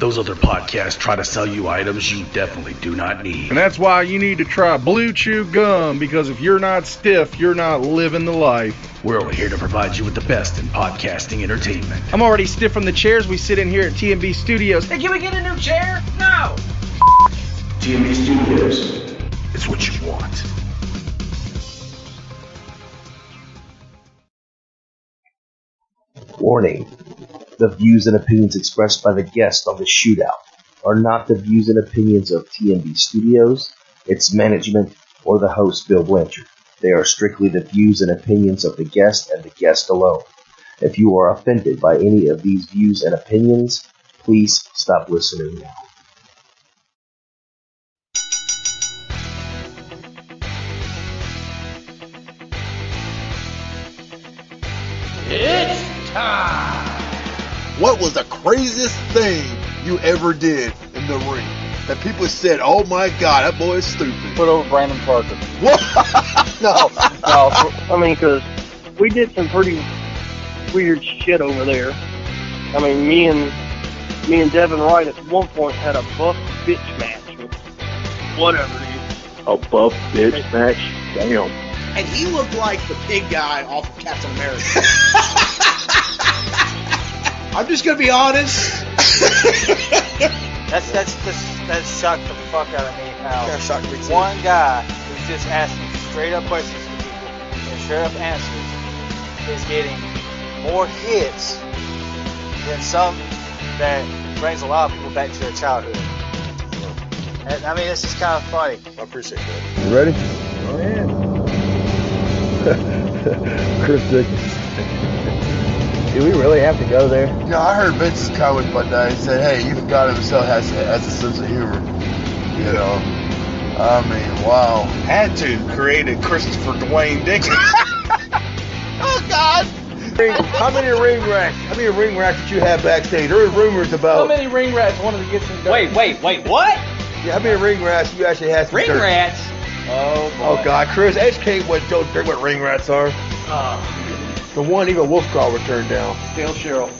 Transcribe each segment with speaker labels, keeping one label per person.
Speaker 1: Those other podcasts try to sell you items you definitely do not need.
Speaker 2: And that's why you need to try Blue Chew Gum because if you're not stiff, you're not living the life.
Speaker 1: We're only here to provide you with the best in podcasting entertainment.
Speaker 3: I'm already stiff from the chairs we sit in here at TMB Studios.
Speaker 4: Hey, can we get a new chair? No!
Speaker 1: TMB Studios. It's what you want.
Speaker 5: Warning. The views and opinions expressed by the guest on the shootout are not the views and opinions of TMB Studios, its management, or the host, Bill Blanchard. They are strictly the views and opinions of the guest and the guest alone. If you are offended by any of these views and opinions, please stop listening now.
Speaker 6: What was the craziest thing you ever did in the ring? That people said, oh my god, that boy is stupid.
Speaker 7: Put over Brandon Parker.
Speaker 6: What?
Speaker 7: No, no. I mean, because we did some pretty weird shit over there. I mean, me and me and Devin Wright at one point had a buff bitch match. Whatever, dude.
Speaker 8: A buff bitch match? Damn.
Speaker 9: and he looked like the pig guy off of Captain America. I'm just gonna be honest.
Speaker 10: That's that's just that shocked the fuck out of me. How
Speaker 9: Kinda shocked me too.
Speaker 10: one guy who's just asking straight up questions to people and straight up answers is getting more hits than some that brings a lot of people back to their childhood. And, I mean, this is kind of funny.
Speaker 9: I appreciate that.
Speaker 8: You ready? Oh, yeah.
Speaker 11: Chris Dickens. Do we really have to go there?
Speaker 6: You know, I heard Vince's comment one day. He said, hey, even God himself has, has a sense of humor. You know? I mean, wow.
Speaker 2: Had to create a Christopher Dwayne Dickens.
Speaker 6: Oh, God!
Speaker 11: How many ring rats? How many ring rats did you have backstage? There were rumors about.
Speaker 7: How many ring rats wanted to get some dirt?
Speaker 4: Wait, wait, wait, what?
Speaker 11: Yeah, how many ring rats you actually had? some
Speaker 4: Ring
Speaker 11: dirt?
Speaker 4: rats? Oh, boy.
Speaker 11: Oh God, Chris, educate what Joe Dirt what ring rats are.
Speaker 4: Oh,
Speaker 11: The one even Wolfgar would turn down.
Speaker 7: Dale Cheryl.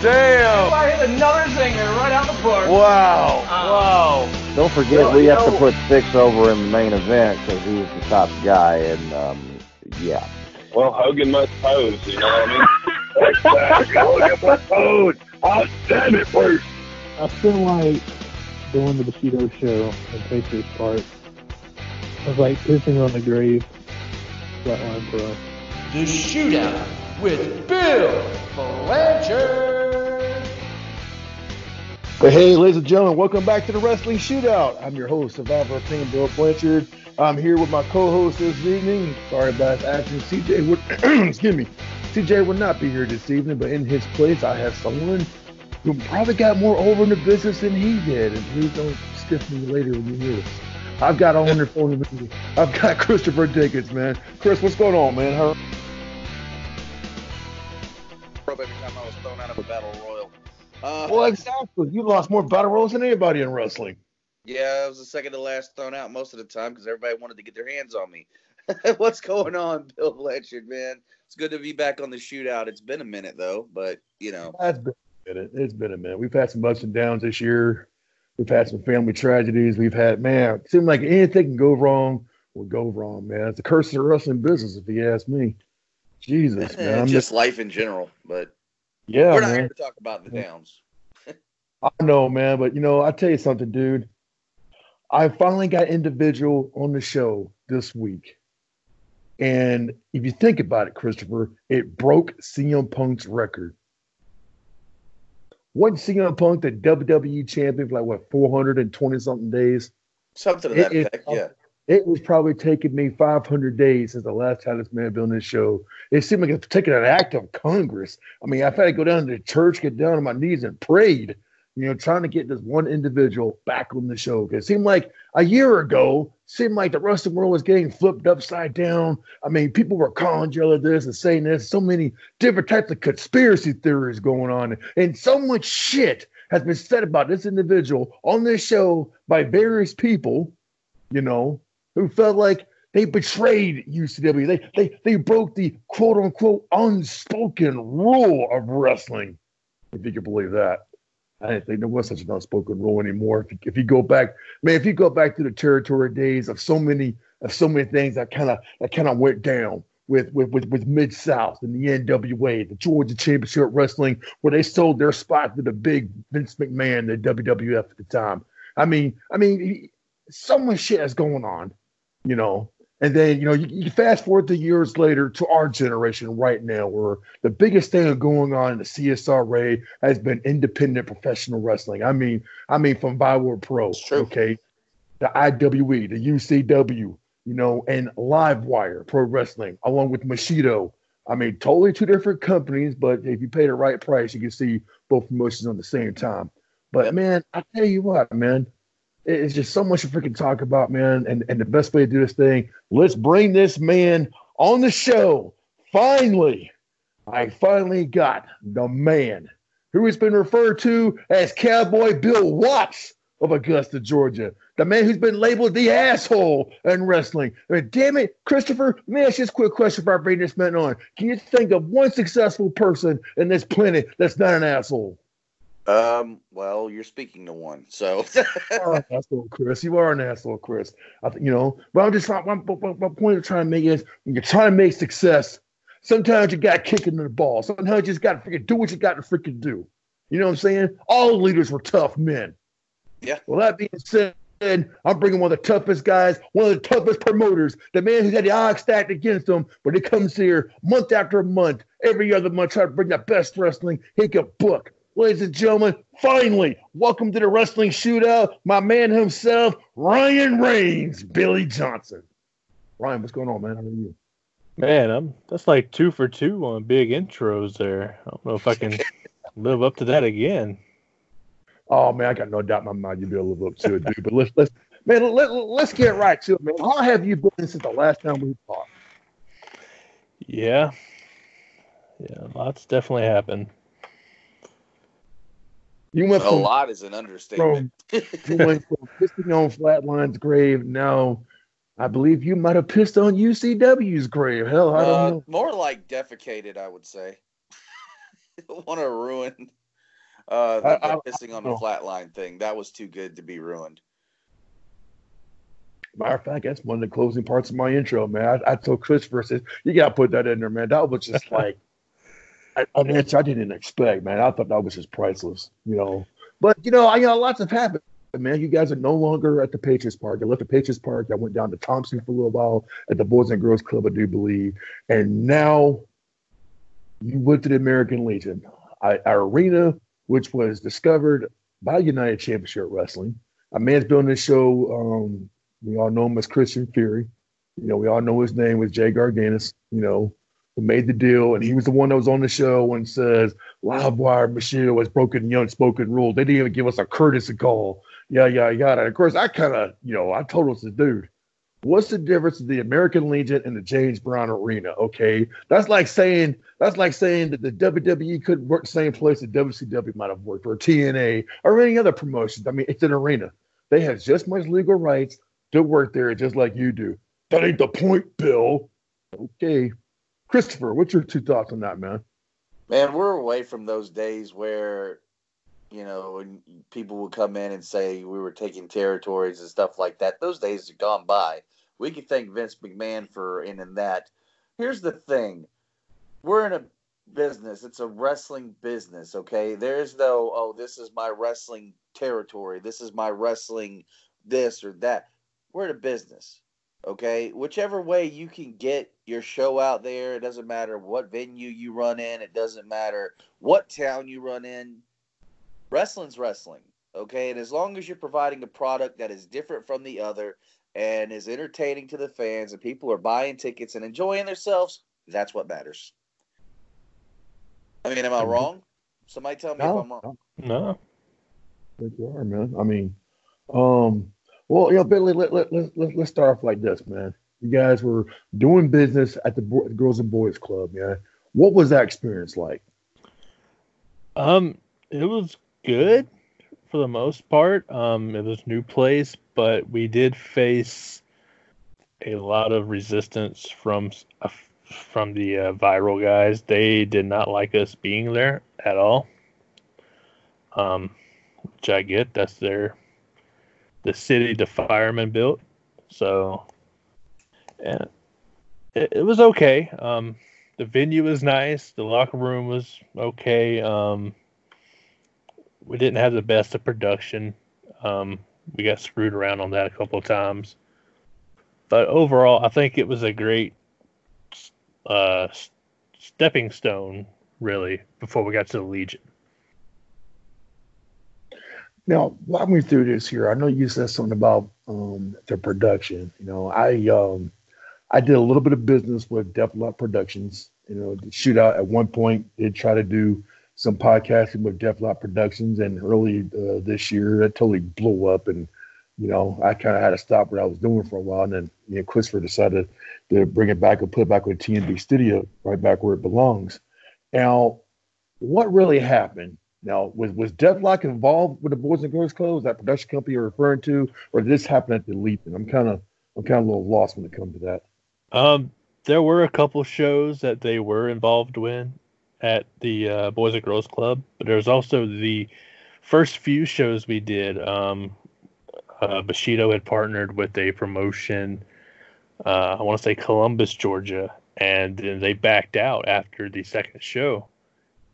Speaker 11: Damn!
Speaker 7: I hit another zinger right out the park.
Speaker 11: Wow!
Speaker 4: whoa.
Speaker 8: Don't forget, we have to put Six over in the main event because he was the top guy, and um, yeah.
Speaker 12: Well, Hogan must pose, you know what I mean? exactly. Hogan must pose. I'll stand it first.
Speaker 13: I feel like going to the Bushido show and Patriots part was like pissing on the grave. Flatline Pro.
Speaker 4: The Shootout with Bill Blanchard.
Speaker 11: But hey, ladies and gentlemen, welcome back to the Wrestling Shootout. I'm your host, Survivor of Pain, Bill Blanchard. I'm here with my co-host this evening. Sorry about that. Actually, CJ would, excuse me, CJ would not be here this evening, but in his place, I have someone who probably got more over in the business than he did. And please don't stiff me later when you hear this. I've got on the phone with me. I've got Christopher Dickens, man. Chris, what's going on, man? How,
Speaker 9: Every time I was thrown out of a battle royal. Uh,
Speaker 11: well, exactly. You lost more battle royals than anybody in wrestling.
Speaker 9: yeah, I was the second to last thrown out most of the time because everybody wanted to get their hands on me. What's going on, Bill Blanchard, man? It's good to be back on the shootout. It's been a minute though, but you know,
Speaker 11: That's been a minute. It's been a minute. We've had some ups and downs this year. We've had some family tragedies. We've had, man, it seemed like anything can go wrong will go wrong, man. It's a curse of the wrestling business, if you ask me. Jesus, man. I'm
Speaker 9: just life in general. But
Speaker 11: yeah,
Speaker 9: we're not
Speaker 11: man.
Speaker 9: here to talk about the downs.
Speaker 11: I know, man, but you know, I tell you something, dude. I finally got individual on the show this week. And if you think about it, Christopher, it broke CM Punk's record. Wasn't CM Punk the WWE champion for like what 420 something days?
Speaker 9: Something to that
Speaker 11: It- it-
Speaker 9: yeah.
Speaker 11: It was probably taking me 500 days since the last time this man been on this show. It seemed like it's taking an act of Congress. I mean, I've had to go down to the church, get down on my knees and prayed, you know, trying to get this one individual back on the show. It seemed like a year ago, seemed like the wrestling world was getting flipped upside down. I mean, people were calling each other this and saying this. So many different types of conspiracy theories going on. And so much shit has been said about this individual on this show by various people, you know, who felt like They betrayed UCW. They they they broke the quote unquote unspoken rule of wrestling. If you can believe that. I didn't think there was such an unspoken rule anymore. If you, if you go back, man, if you go back to the territory days of so many of so many things that kind of that kind of went down with with with, with Mid South and the NWA, the Georgia Championship Wrestling, where they sold their spot to the big Vince McMahon, the WWF at the time. I mean, I mean, he- so much shit is going on, you know. And then you know, you, you fast forward the years later to our generation right now, where the biggest thing going on in the CSRA has been independent professional wrestling. I mean, I mean from Viral Pro, okay, the IWE, the UCW, you know, and Livewire Pro Wrestling, along with Bushido. I mean, totally two different companies, but if you pay the right price, you can see both promotions on the same time. But man, I tell you what, man, it's just so much to freaking talk about, man. And and the best way to do this thing, let's bring this man on the show. Finally, I finally got the man who has been referred to as Cowboy Bill Watts of Augusta, Georgia. The man who's been labeled the asshole in wrestling. I mean, damn it, Christopher, let me ask you this quick question before I bring this man on. Can you think of one successful person in this planet that's not an asshole?
Speaker 3: Um, well, you're speaking to one, so
Speaker 11: You asshole, Chris. You are an asshole, Chris. I you know, but I'm just trying. My, my, my point of trying to make is when you're trying to make success, sometimes you got to kick it in the ball. Sometimes you just got to freaking do what you got to freaking do. You know what I'm saying? All leaders were tough men.
Speaker 3: Yeah.
Speaker 11: Well, that being said, I'm bringing one of the toughest guys, one of the toughest promoters, the man who's had the odds stacked against him, but he comes here month after month, every other month, trying to bring the best wrestling he can book. Ladies and gentlemen, finally, welcome to the wrestling shootout. My man himself, Ryan Reigns, Billy Johnson. Ryan, what's going on, man? How are you?
Speaker 14: Man, I'm that's like two for two on big intros there. I don't know if I can live up to that again.
Speaker 11: Oh man, I got no doubt in my mind you'll be able to live up to it, dude. But let's let's man, let, let's get right to it, man. How have you been since the last time we talked?
Speaker 14: Yeah. Yeah, lots definitely happened.
Speaker 11: You went
Speaker 3: a
Speaker 11: from
Speaker 3: lot is an understatement.
Speaker 11: from you went from pissing on Flatline's grave. Now, I believe you might have pissed on UCW's grave. Hell, I don't
Speaker 3: Uh,
Speaker 11: know.
Speaker 3: more like defecated, I would say. Want to ruin uh, the,
Speaker 11: I- I-
Speaker 3: pissing on the flatline thing? That was too good to be ruined.
Speaker 11: Matter of fact, that's one of the closing parts of my intro, man. I, I told Chris said, you got to put that in there, man. That was just like, I, I mean, I didn't expect, man. I thought that was just priceless, you know. But, you know, I, you know, lots have happened, man. You guys are no longer at the Patriots Park. I left the Patriots Park. I went down to Thompson for a little while at the Boys and Girls Club, I do believe. And now you went to the American Legion, I, our arena, which was discovered by United Championship Wrestling. A man's building this show. Um, we all know him as Christian Fury. You know, we all know his name was Jay Garganis, you know, who made the deal. And he was the one that was on the show and says, Livewire Michelle has broken the unspoken rule. They didn't even give us a courtesy call. Yeah, yeah, yeah. And of course, I kind of, you know, I told us, dude, what's the difference of the American Legion and the James Brown Arena? Okay. That's like saying, that's like saying that the WWE couldn't work the same place that WCW might have worked or TNA or any other promotions. I mean, it's an arena. They have just as much legal rights to work there just like you do. That ain't the point, Bill. Okay. Christopher, what's your two thoughts on that, man?
Speaker 3: Man, we're away from those days where, you know, when people would come in and say we were taking territories and stuff like that. Those days are gone by. We can thank Vince McMahon for in and that. Here's the thing: we're in a business. It's a wrestling business. Okay, there's no oh, this is my wrestling territory. This is my wrestling this or that. We're in a business. Okay, whichever way you can get your show out there, it doesn't matter what venue you run in, it doesn't matter what town you run in. Wrestling's wrestling, okay? And as long as you're providing a product that is different from the other and is entertaining to the fans and people are buying tickets and enjoying themselves, that's what matters. I mean, am I wrong? Somebody tell me if I'm wrong.
Speaker 14: No.
Speaker 11: Think you are, man. I mean, um, well, you know, Billy, let, let, let, let, let's start off like this, man. You guys were doing business at the Bo- Girls and Boys Club, man. What was that experience like?
Speaker 14: Um, it was good for the most part. Um, it was new place, but we did face a lot of resistance from uh, from the uh, viral guys. They did not like us being there at all. Um, which I get. That's their the city the firemen built. So, yeah, it, it was okay. Um, the venue was nice. The locker room was okay. Um, we didn't have the best of production. Um, we got screwed around on that a couple of times. But overall, I think it was a great uh, stepping stone, really, before we got to the Legion.
Speaker 11: Now, walk me through this here. I know you said something about um, the production. You know, I um, I did a little bit of business with Def Productions. You know, the shootout at one point did try to do some podcasting with Def Productions, and early uh, this year that totally blew up. And you know, I kind of had to stop what I was doing for a while, and then you know, Christopher decided to bring it back and put it back with TMB Studio, right back where it belongs. Now, what really happened? Now, was was Lot involved with the Boys and Girls Club? That production company you're referring to, or did this happen at the Legion? I'm kind of I'm kind of a little lost when it comes to that.
Speaker 14: Um, there were a couple shows that they were involved with at the uh, Boys and Girls Club, but there was also the first few shows we did. Um, uh, Bushido had partnered with a promotion, uh, I want to say Columbus, Georgia, and then they backed out after the second show.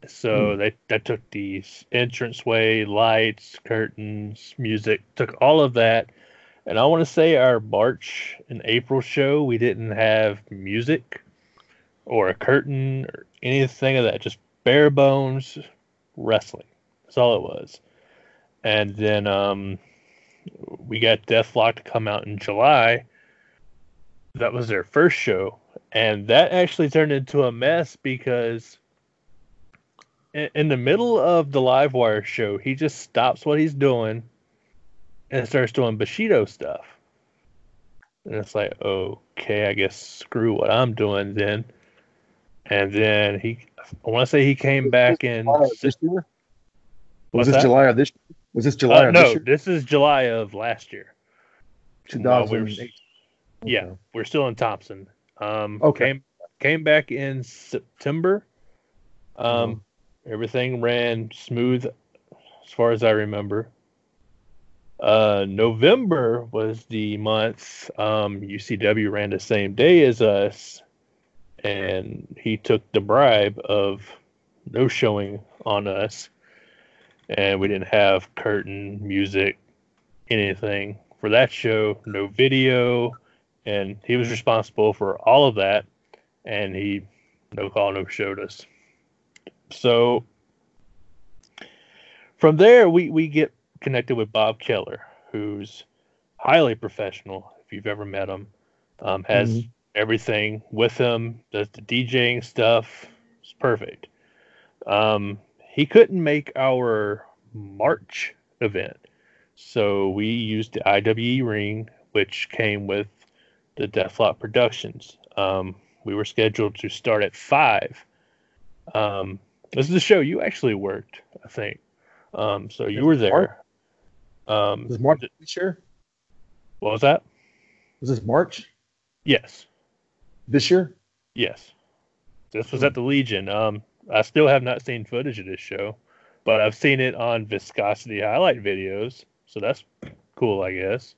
Speaker 14: So
Speaker 11: Hmm.
Speaker 14: they that took the entranceway, lights, curtains, music, took all of that. And I want to say our March and April show, we didn't have music or a curtain or anything of that, just bare bones wrestling. That's all it was. And then um, we got Deathlock to come out in July. That was their first show. And that actually turned into a mess because in, in the middle of the Livewire show, he just stops what he's doing and starts doing Bushido stuff. And it's like, okay, I guess screw what I'm doing then. And then he, I want to say he came back in.
Speaker 11: this year? Was this
Speaker 14: that?
Speaker 11: July of this? Was this July
Speaker 14: Uh,
Speaker 11: of
Speaker 14: no,
Speaker 11: this year?
Speaker 14: this is July of last year. While we were-
Speaker 11: 2008.
Speaker 14: Yeah, we're still in Thompson. Um,
Speaker 11: Okay.
Speaker 14: Came came back in September. Um, everything ran smooth, as far as I remember. Uh, November was the month. Um, UCW ran the same day as us, and he took the bribe of no showing on us, and we didn't have curtain music, anything for that show. No video, and he was responsible for all of that, and he no call no showed us. So from there, we we get connected with Bob Keller, who's highly professional. If you've ever met him, um, has
Speaker 11: Mhm.
Speaker 14: everything with him. Does the DJing stuff. It's perfect. Um, he couldn't make our March event, so we used the IWE ring, which came with the Deathlot Productions. Um, we were scheduled to start at five. Um, this is the show you actually worked, I think. Um, so you were there. Um,
Speaker 11: Was March this year?
Speaker 14: what was that?
Speaker 11: Was this March
Speaker 14: Yes,
Speaker 11: this year?
Speaker 14: yes. This was at the Legion. Um, I still have not seen footage of this show, but I've seen it on Viscosity highlight videos, so that's cool, I guess.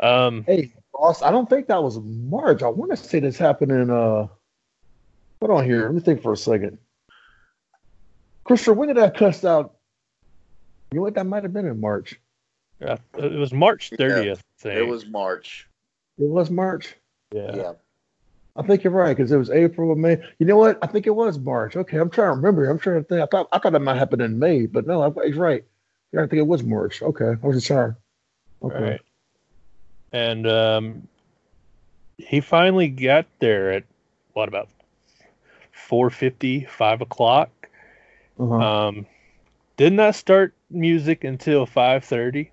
Speaker 14: Um,
Speaker 11: Hey, boss, I don't think that was March. I want to say this happened in uh. Hold on here. Let me think for a second. Christopher, when did I cuss out? You know what? That might have been in March.
Speaker 14: yeah, it was March 30th. I think.
Speaker 9: It was March.
Speaker 11: It was March.
Speaker 14: Yeah.
Speaker 9: Yeah.
Speaker 11: I think you're right because it was April or May. You know what? I think it was March. Okay, I'm trying to remember. I'm trying to think. I thought I thought that might happen in May, but no, I- he's right. Yeah, I think it was March. Okay, I was just trying. Okay.
Speaker 14: Right. And um, he finally got there at what about 4:50, 5 o'clock.
Speaker 11: Uh-huh.
Speaker 14: Um, did not start music until 5:30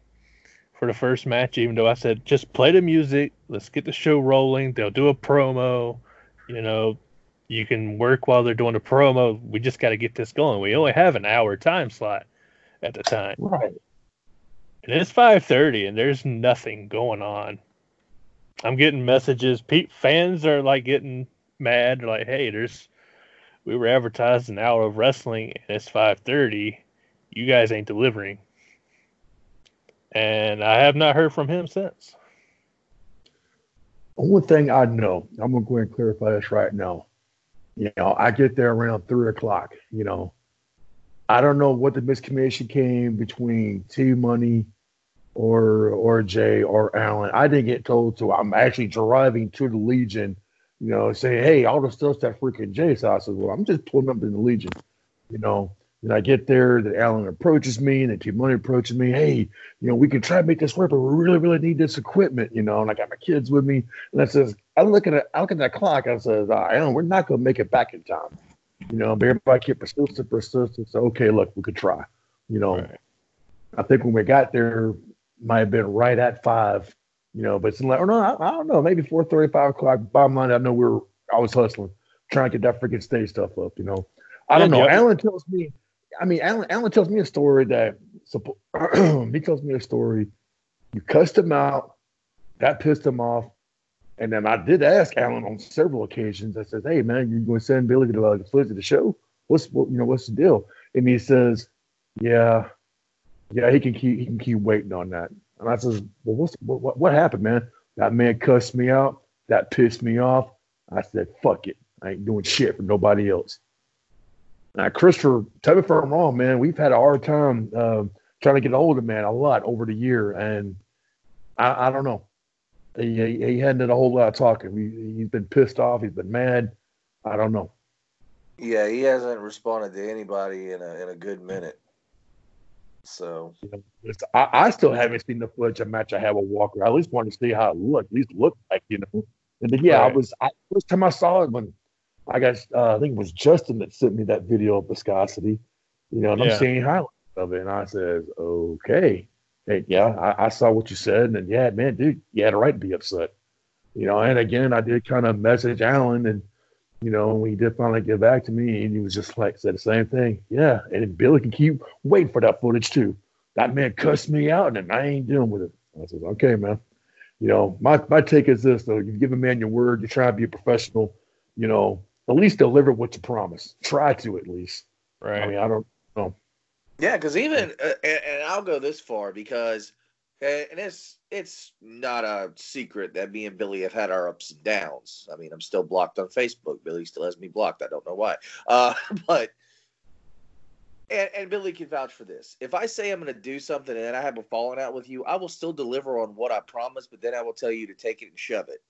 Speaker 14: for the first match. Even though I said just play the music, let's get the show rolling. They'll do a promo. You know, you can work while they're doing a promo. We just got to get this going. We only have an hour time slot at the time.
Speaker 11: Right.
Speaker 14: And it's 5:30 and there's nothing going on I'm getting messages. Pe- fans are like getting mad. Like, hey, there's we were advertised an hour of wrestling and it's 5:30. You guys ain't delivering. And I have not heard from him since.
Speaker 11: Only thing I know, I'm gonna go ahead and clarify this right now. You know, I get there around three o'clock. You know, I don't know what the miscommunication came between T Money or or Jay or Alan. I didn't get told to. I'm actually driving to the Legion, you know, say, "Hey, all the stuff's that freaking Jay." So I said, "Well, I'm just pulling up in the Legion," you know. And I get there, that Alan approaches me, and then T Money approaches me. Hey, you know, we can try to make this work, but we really, really need this equipment, you know. And I got my kids with me, and I says, I look at it, I look at that clock. I says, Alan, we're not gonna make it back in time, you know. But everybody kept persistent, persistent. So okay, look, we could try, you know.
Speaker 14: Right.
Speaker 11: I think when we got there, might have been right at five, you know. But it's like, oh no, I, I don't know, maybe four thirty, five o'clock. Bottom line, I know we are I was hustling, trying to get that freaking stage stuff up, you know. I don't know. Alan tells me, I mean, Alan, Alan tells me a story that he tells me a story. You cussed him out, that pissed him off, and then I did ask Alan on several occasions. I said, "Hey, man, you going to send Billy to uh, the footage of the show? What's what, you know what's the deal?" And he says, "Yeah, yeah, he can keep he can keep waiting on that." And I says, "Well, what's what, what, happened, man? That man cussed me out. That pissed me off." I said, "Fuck it, I ain't doing shit for nobody else." Now, Christopher, tell me if I'm wrong, man. We've had a hard time um, trying to get of man a lot over the year, and I, I don't know. He, he, he hadn't done a whole lot of talking. He, he's been pissed off. He's been mad. I don't know.
Speaker 3: Yeah, he hasn't responded to anybody in a in a good minute. So
Speaker 11: I, I still haven't seen the footage of match I have with Walker. I at least wanted to see how it looked. At least look like you know. And then yeah, I was I, first time I saw it when I got uh, I think it was Justin that sent me that video of viscosity. You know, and
Speaker 14: Yeah.
Speaker 11: I'm seeing highlights of it, and I says, okay, hey, yeah, I, I saw what you said, and then yeah, man, dude, you had a right to be upset. You know, and again, I did kind of message Alan, and you know, when he did finally get back to me, and he was just like said the same thing. Yeah, and Billy can keep waiting for that footage too. That man cussed me out, and I ain't dealing with it. I said, okay, man. You know, my my take is this though: you give a man your word, you try to be a professional. You know, at least deliver what you promise. Try to at least.
Speaker 14: Right.
Speaker 11: I mean, I don't know.
Speaker 3: Yeah, because even uh, and, and I'll go this far because and it's it's not a secret that me and Billy have had our ups and downs. I mean, I'm still blocked on Facebook. Billy still has me blocked. I don't know why. Uh, but and, and Billy can vouch for this. If I say I'm going to do something and I have a falling out with you, I will still deliver on what I promised, but then I will tell you to take it and shove it.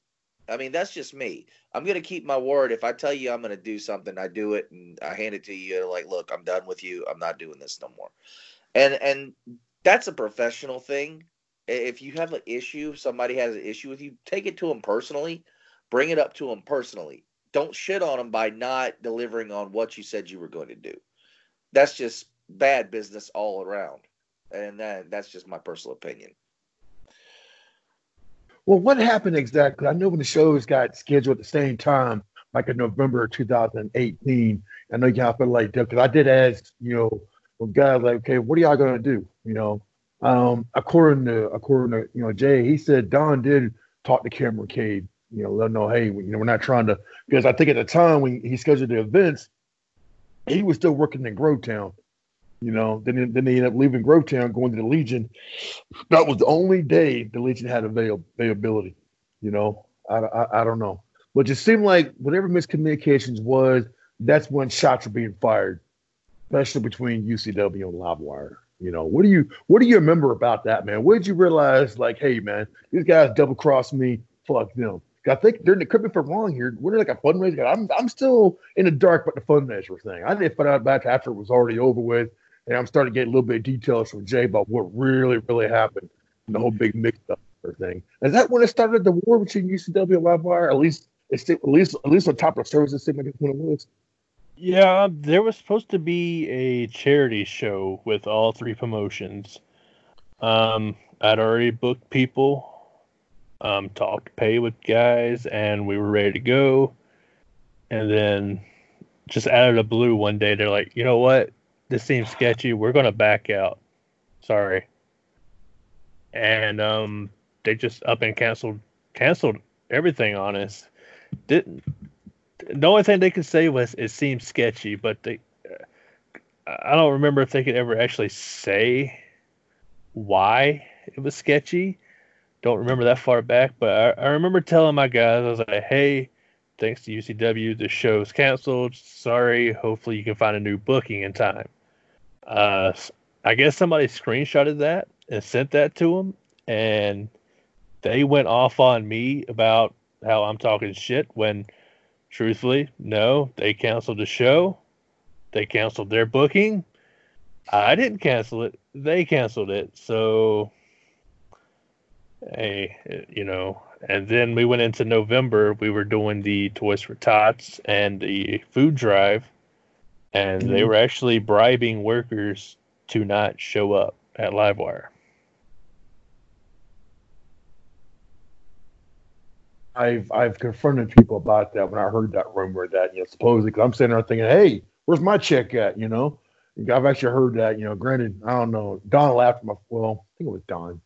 Speaker 3: I mean, that's just me. I'm going to keep my word. If I tell you I'm going to do something, I do it and I hand it to you like, look, I'm done with you. I'm not doing this no more. And and that's a professional thing. If you have an issue, somebody has an issue with you, take it to them personally. Bring it up to them personally. Don't shit on them by not delivering on what you said you were going to do. That's just bad business all around. And that that's just my personal opinion.
Speaker 11: Well, what happened exactly? I know when the shows got scheduled at the same time, like in November of 2018. I know y'all feel like that because I did ask, you know, when guys like, okay, what are y'all gonna do? You know, um, according to according to you know Jay, he said Don did talk to Cameron Cade, you know, let him know, hey, you know, we're not trying to because I think at the time when he scheduled the events, he was still working in Grovetown. You know, then then they ended up leaving Grovetown, going to the Legion. That was the only day the Legion had avail- availability. You know, I, I, I don't know, but it just seemed like whatever miscommunications was, that's when shots were being fired, especially between UCW and Livewire. You know, what do you what do you remember about that, man? What did you realize? Like, hey, man, these guys double crossed me. Fuck them. I think during the if I'm wrong here. We're like a fundraiser. I'm I'm still in the dark about the fundraiser thing. I didn't find out about after it was already over with, and I'm starting to get a little bit of details from Jay about what really really happened and the whole big mix up thing. Is that when it started the war between UCW and Livewire? At least it's at least at least on top of the service, it seemed like it's when it was.
Speaker 14: Yeah, there was supposed to be a charity show with all three promotions. Um, I'd already booked people, um, talked pay with guys, and we were ready to go. And then, just out of the blue, one day they're like, "You know what? This seems sketchy. We're gonna back out. Sorry." And um, they just up and canceled canceled everything on us. Didn't the only thing they could say was it seemed sketchy, but they I don't remember if they could ever actually say why it was sketchy. Don't remember that far back, but I, I remember telling my guys, I was like, hey, thanks to UCW, the show's canceled. Sorry. Hopefully you can find a new booking in time. Uh, I guess somebody screenshotted that and sent that to them, and they went off on me about how I'm talking shit when truthfully, no, they canceled the show. They canceled their booking. I didn't cancel it. They canceled it. So, hey, you know, and then we went into November. We were doing the Toys for Tots and the food drive, and they
Speaker 11: Mhm.
Speaker 14: were actually bribing workers to not show up at Livewire.
Speaker 11: I've I've confronted people about that when I heard that rumor that you know supposedly because I'm sitting there thinking, hey, where's my check at? You know, I've actually heard that. You know, granted, I don't know. Don laughed my well, I think it was Don.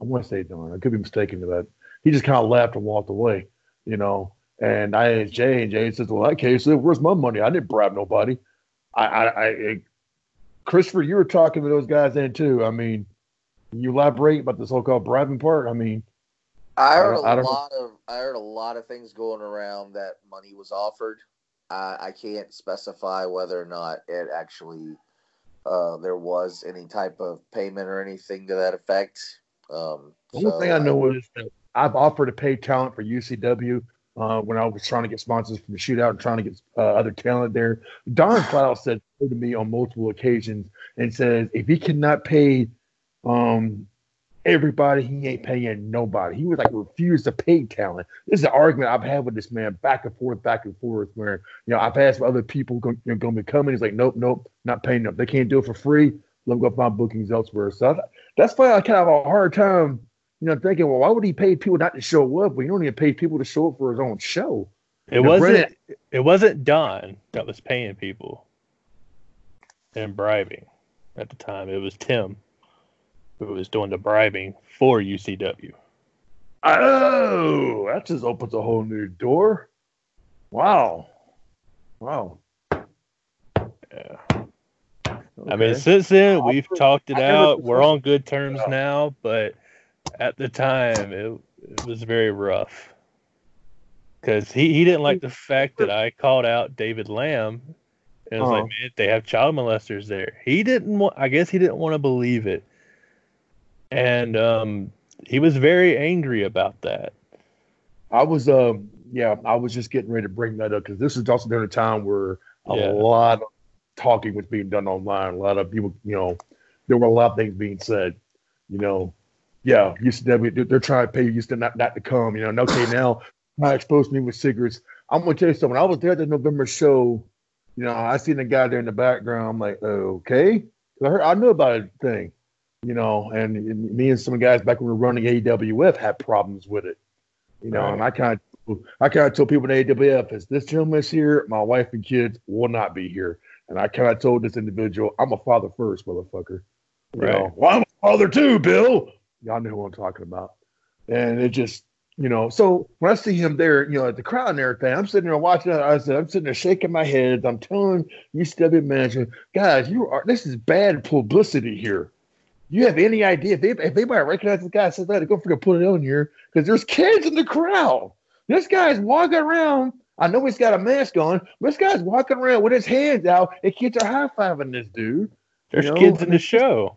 Speaker 11: I want to say Don. I could be mistaken to that. He just kind of laughed and walked away. You know, and I asked Jay, and Jay says, "Well, in that case, where's my money? I didn't bribe nobody." I, I, I Christopher, you were talking to those guys then too. I mean, you elaborate about the so-called bribing part? I mean.
Speaker 9: I heard a
Speaker 11: I don't-
Speaker 9: lot of I heard a lot of things going around that money was offered. I, I can't specify whether or not it actually uh, there was any type of payment or anything to that effect. Um,
Speaker 11: The only
Speaker 9: so
Speaker 11: thing I know is that I've offered to pay talent for UCW uh, when I was trying to get sponsors from the shootout and trying to get uh, other talent there. Don out said to me on multiple occasions and says if he cannot pay um, everybody, he ain't paying nobody. He was like refused to pay talent. This is an argument I've had with this man back and forth, back and forth. Where you know I've asked for other people going you know, going to be coming. He's like, nope, nope, not paying them. They can't do it for free. Let me go find bookings elsewhere. So that's why I kind of have a hard time, you know, thinking, well, why would he pay people not to show up? He don't even pay people to show up for his own show.
Speaker 14: It wasn't.
Speaker 11: granted-
Speaker 14: It wasn't Don that was paying people and bribing at the time. It was Tim who was doing the bribing for UCW.
Speaker 11: Oh, that just opens a whole new door. Wow. Wow.
Speaker 14: Yeah. I mean, since then we've talked it out. We're on good terms now, but at the time it, it was very rough because he, he didn't like the fact that I called out David Lamb and was
Speaker 11: Oh.
Speaker 14: like, uh-huh. man, they have child molesters there. He didn't want. I guess he didn't want to believe it, and um, he was very angry about that.
Speaker 11: I was um yeah, I was just getting ready to bring that up because this is also during a time where a
Speaker 14: Yeah.
Speaker 11: lot of talking was being done online. A lot of people, you know, there were a lot of things being said. You know, yeah, UCW they're, they're trying to pay you used to not, not to come. You know, and okay now I exposed me with cigarettes. I'm gonna tell you something. I was there at the November show. You know, I seen the guy there in the background. I'm like, okay, I heard I knew about a thing. You know, and, and me and some guys back when we were running AWF had problems with it. You know,
Speaker 14: Right.
Speaker 11: and I kind of I kind of told people in AWF is this gentleman is here, my wife and kids will not be here. And I kind of told this individual, I'm a father first, motherfucker. You
Speaker 14: Right.
Speaker 11: know, well, I'm a father too, Bill. Y'all know who I'm talking about. And it just, you know, so when I see him there, you know, at the crowd and everything, I'm sitting there watching it. I said, I'm sitting there shaking my head. I'm telling you, UCW management, guys, you are this is bad publicity here. You have any idea if, they, if anybody recognizes this guy says that, go freaking put it on here because there's kids in the crowd. This guy's walking around. I know he's got a mask on, but this guy's walking around with his hands out, and kids are high fiving this dude.
Speaker 14: There's
Speaker 11: You know,
Speaker 14: kids in the show.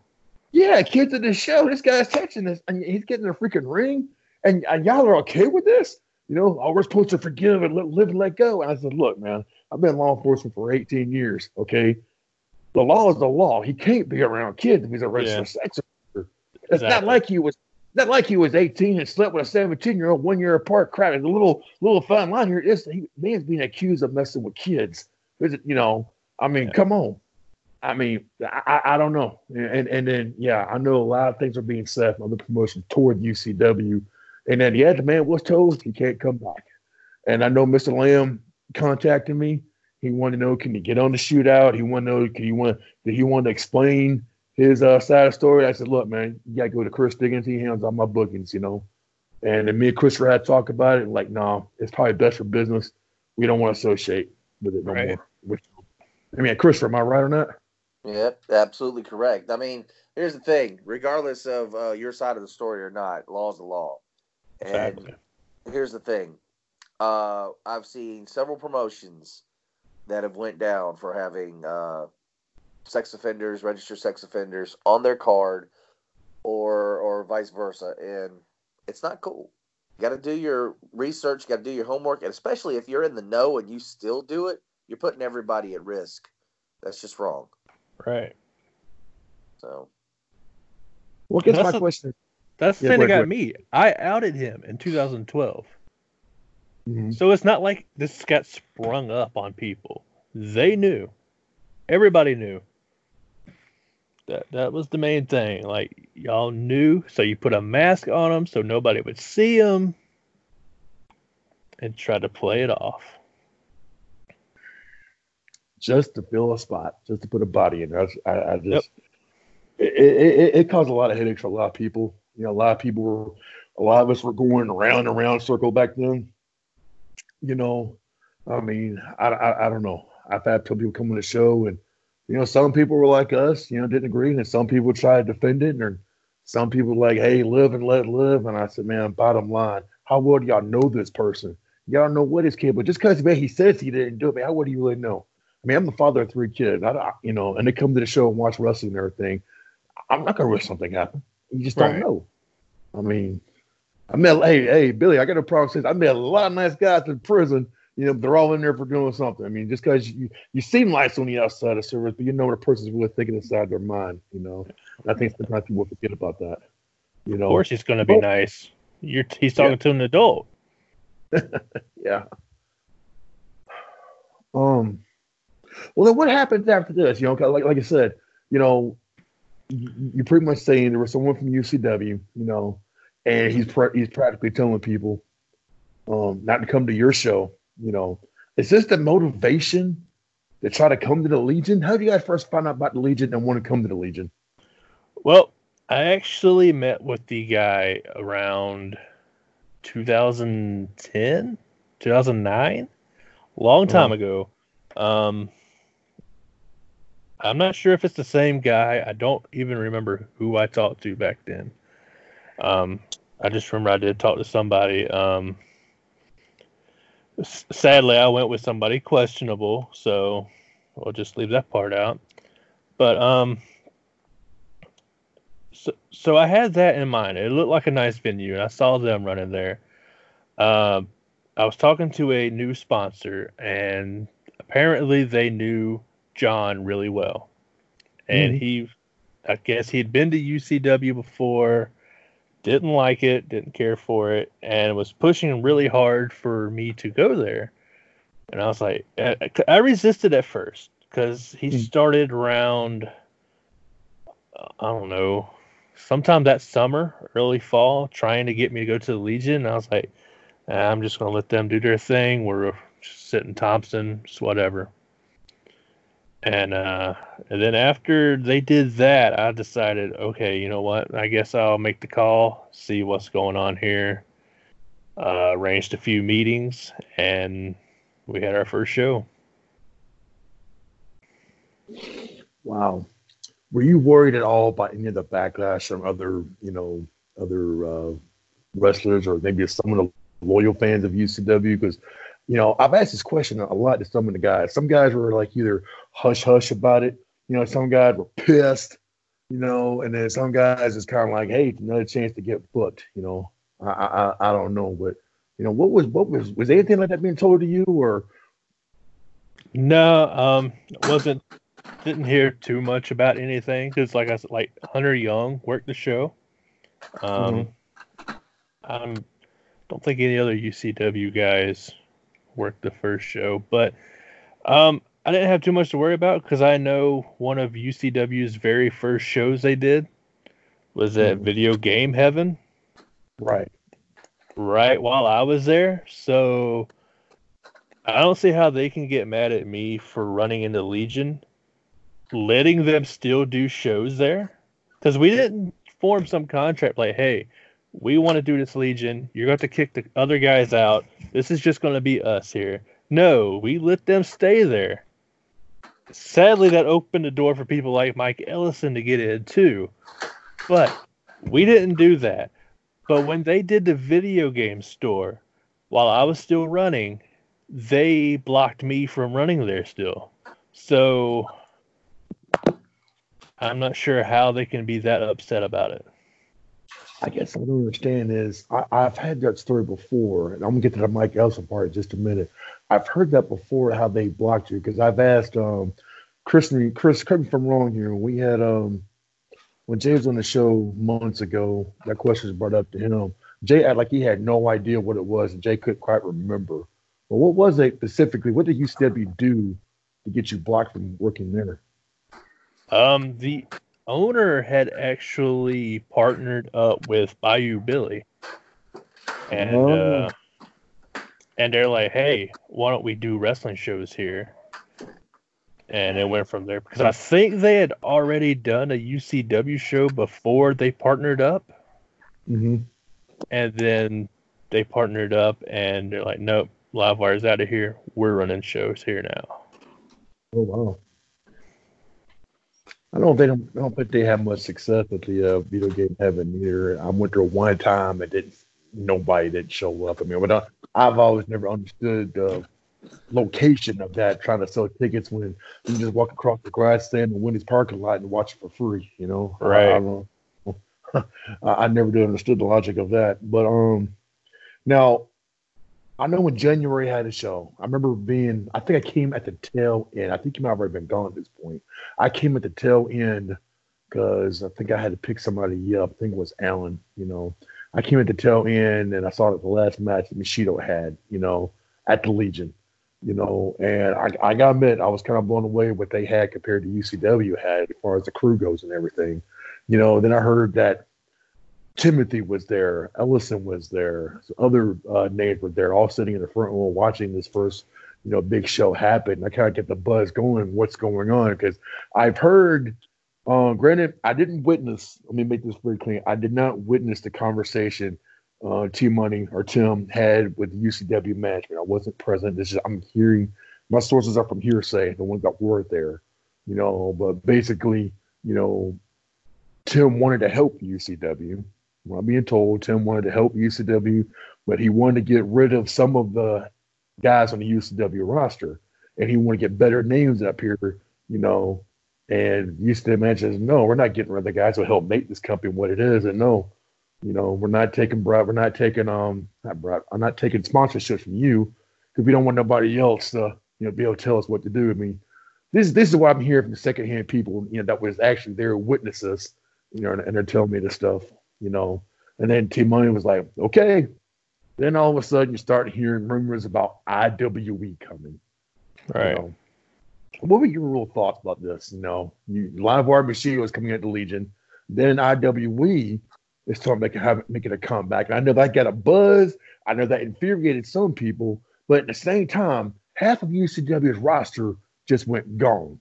Speaker 11: Yeah, kids in the show. This guy's touching this, and he's getting a freaking ring, and, and y'all are okay with this? You know, oh, we're supposed to forgive and let, live and let go. And I said, look, man, I've been law enforcement for 18 years. Okay, the law is the law. He can't be around kids if he's a registered
Speaker 14: Yeah.
Speaker 11: sex offender. It's not like he was. Not like he was 18 and slept with a 17 year old one year apart. Crap, there's a little little fine line here. This he, man's being accused of messing with kids. Is it, you know, I mean, come on. I mean, I, I I don't know. And and then yeah, I know a lot of things are being said from the promotion toward UCW. And then yeah, the man was told he can't come back. And I know Mr. Lamb contacted me. He wanted to know can he get on the shootout? He wanted to know can he want did he want to explain his uh, side of the story? I said, look, man, you gotta go to Chris Dickens. He handles all my bookings, you know. And then me and Chris had talked about it, like, no, it's probably best for business. We don't want to associate with it no
Speaker 14: Right.
Speaker 11: more. Which, I mean, Christopher, am I right or not?
Speaker 9: Yep, absolutely correct. I mean, here's the thing: regardless of uh, your side of the story or not, law's the law. And
Speaker 14: Exactly.
Speaker 9: here's the thing: uh, I've seen several promotions that have went down for having uh, sex offenders, registered sex offenders on their card, or or vice versa, and it's not cool. You got to do your research, you got to do your homework, and especially if you're in the know and you still do it, you're putting everybody at risk. That's just wrong.
Speaker 14: Right.
Speaker 9: So.
Speaker 11: Well, guess
Speaker 14: That's
Speaker 11: my
Speaker 14: the-
Speaker 11: question.
Speaker 14: That's the
Speaker 11: Yeah,
Speaker 14: thing
Speaker 11: go
Speaker 14: that got
Speaker 11: go
Speaker 14: me. I outed him in 2012.
Speaker 11: Mhm.
Speaker 14: So it's not like this got sprung up on people. They knew. Everybody knew. That that was the main thing. Like y'all knew, so you put a mask on them so nobody would see them, and try to play it off.
Speaker 11: just to fill a spot, just to put a body in there. I, I, I just, it, it, it, it caused a lot of headaches for a lot of people. You know, a lot of people were, a lot of us were going around and around circle back then. You know, I mean, I, I, I don't know. I've had some people come on the show and, you know, some people were like us, you know, didn't agree. And some people tried to defend it. And some people were like, hey, live and let live. And I said, man, bottom line, how well do y'all know this person? Y'all know what is capable. Just because man, he says he didn't do it, man, how well do you really know? I mean, I'm the father of three kids. I, I- you know, and they come to the show and watch wrestling and everything. I'm not gonna risk something happen. You just don't know. I mean, I met hey, hey, Billy, I got a problem Since I met a lot of nice guys in prison. You know, they're all in there for doing something. I mean, just because you you seem nice on the outside of service, but you know what a person's really thinking inside their mind. You know, and I think sometimes people forget about that. You know,
Speaker 14: Of course, he's going to be nice. You're he's talking to an adult.
Speaker 11: Yeah. Um. Well, then what happens after this? You know, like like I said, you know, you're pretty much saying there was someone from UCW, you know, and he's pra- he's practically telling people, um, not to come to your show. You know, is this the motivation to try to come to the Legion? How did you guys first find out about the Legion and want to come to the Legion?
Speaker 14: Well, I actually met with the guy around 2010, 2009, long time ago. Um, I'm not sure if it's the same guy. I don't even remember who I talked to back then. Um, I just remember I did talk to somebody. Um, s- sadly, I went with somebody questionable, so we'll just leave that part out. But um, so, so I had that in mind. It looked like a nice venue, and I saw them running there. Um, I was talking to a new sponsor, and apparently they knew John really well, and
Speaker 11: Mhm.
Speaker 14: he, I guess he'd been to UCW before, didn't like it, didn't care for it, and was pushing really hard for me to go there. And I was like, I, I resisted at first because he started around, I don't know, sometime that summer, early fall, trying to get me to go to the Legion. And I was like, "Ah, I'm just going to let them do their thing. We're just sitting Thompson, just whatever. And uh, and then after they did that, I decided, okay, you know what? I guess I'll make the call, see what's going on here. Uh, arranged a few meetings, and we had our first show.
Speaker 11: Wow. Were you worried at all about any of the backlash from other, you know, other uh, wrestlers or maybe some of the loyal fans of UCW? Because, you know, I've asked this question a lot to some of the guys. Some guys were like either hush hush about it. You know, some guys were pissed, you know, and then some guys is kind of like, hey, another chance to get booked. You know, I, I I don't know, but you know, what was what was was anything like that being told to you or?
Speaker 14: No, um, wasn't didn't hear too much about anything because, like I said, like Hunter Young worked the show. Um, I don't think any other UCW guys worked the first show, but um, I didn't have too much to worry about because I know one of UCW's very first shows they did was at
Speaker 11: Mhm.
Speaker 14: Video Game Heaven.
Speaker 11: Right.
Speaker 14: Right while I was there, so I don't see how they can get mad at me for running into Legion, letting them still do shows there, because we didn't form some contract like, hey, we want to do this Legion. You're going to kick the other guys out. This is just going to be us here. No, we let them stay there. Sadly, that opened the door for people like Mike Ellison to get in too. But we didn't do that. But when they did the video game store, while I was still running, they blocked me from running there still. So I'm not sure how they can be that upset about it.
Speaker 11: I guess what I don't understand is I, I've had that story before, and I'm gonna get to the Mike Ellison part in just a minute. I've heard that before how they blocked you because I've asked um, Chris, Chris, correct me if I'm wrong here. We had um, when Jay was on the show months ago, that question was brought up to him. Jay acted like he had no idea what it was, and Jay couldn't quite remember. But what was it specifically? What did you UCW do to get you blocked from working there?
Speaker 14: Um, the owner had actually partnered up with Bayou Billy, and
Speaker 11: Oh.
Speaker 14: uh, and they're like, "Hey, why don't we do wrestling shows here?" And it went from there because I think they had already done a UCW show before they partnered up,
Speaker 11: Mm-hmm.
Speaker 14: and then they partnered up, and they're like, "Nope, Livewire's out of here. We're running shows here now."
Speaker 11: Oh wow. I don't don't I don't think they have much success at the uh, video game heaven either. I went there one time and didn't nobody didn't show up. I mean, but I, I've always never understood the location of that trying to sell tickets when you just walk across the grass stand in Wendy's parking lot and watch it for free. You know,
Speaker 14: Right.
Speaker 11: I, don't. I, I never did understood the logic of that. But um, now I know when January had a show, I remember being, I think I came at the tail end. I think you might have already been gone at this point. I came at the tail end because I think I had to pick somebody up. I think it was Alan, you know. I came at the tail end and I saw that the last match that Bushido had, you know, at the Legion, you know, and I, I got to admit, I was kind of blown away what they had compared to UCW had as far as the crew goes and everything. You know, then I heard that Timothy was there, Ellison was there, some other uh, names were there, all sitting in the front row watching this first, you know, big show happen. I kind of get the buzz going, what's going on? Because I've heard, uh, granted, I didn't witness. Let me make this very clear. I did not witness the conversation uh, T Money or Tim had with UCW management. I wasn't present. This is I'm hearing. My sources are from hearsay. The ones that were there, you know. But basically, you know, Tim wanted to help UCW. I'm being told Tim wanted to help UCW, but he wanted to get rid of some of the guys on the UCW roster, and he wanted to get better names up here, you know. And management says, no, we're not getting rid of the guys who help make this company what it is. And no, you know, we're not taking bribe, we're not taking um, not bribe, I'm not taking sponsorships from you because we don't want nobody else to, you know, be able to tell us what to do. I mean, this this is what I'm hearing from the secondhand people, you know, that was actually their witnesses, you know, and, and they're telling me this stuff, you know. And then T Money was like, okay. Then all of a sudden you start hearing rumors about IWE coming.
Speaker 14: Right.
Speaker 11: You know. What were your real thoughts about this? You know, you, Livewire Machine was coming at the Legion. Then IWE is about have, making a comeback. I know that got a buzz. I know that infuriated some people. But at the same time, half of UCW's roster just went gone.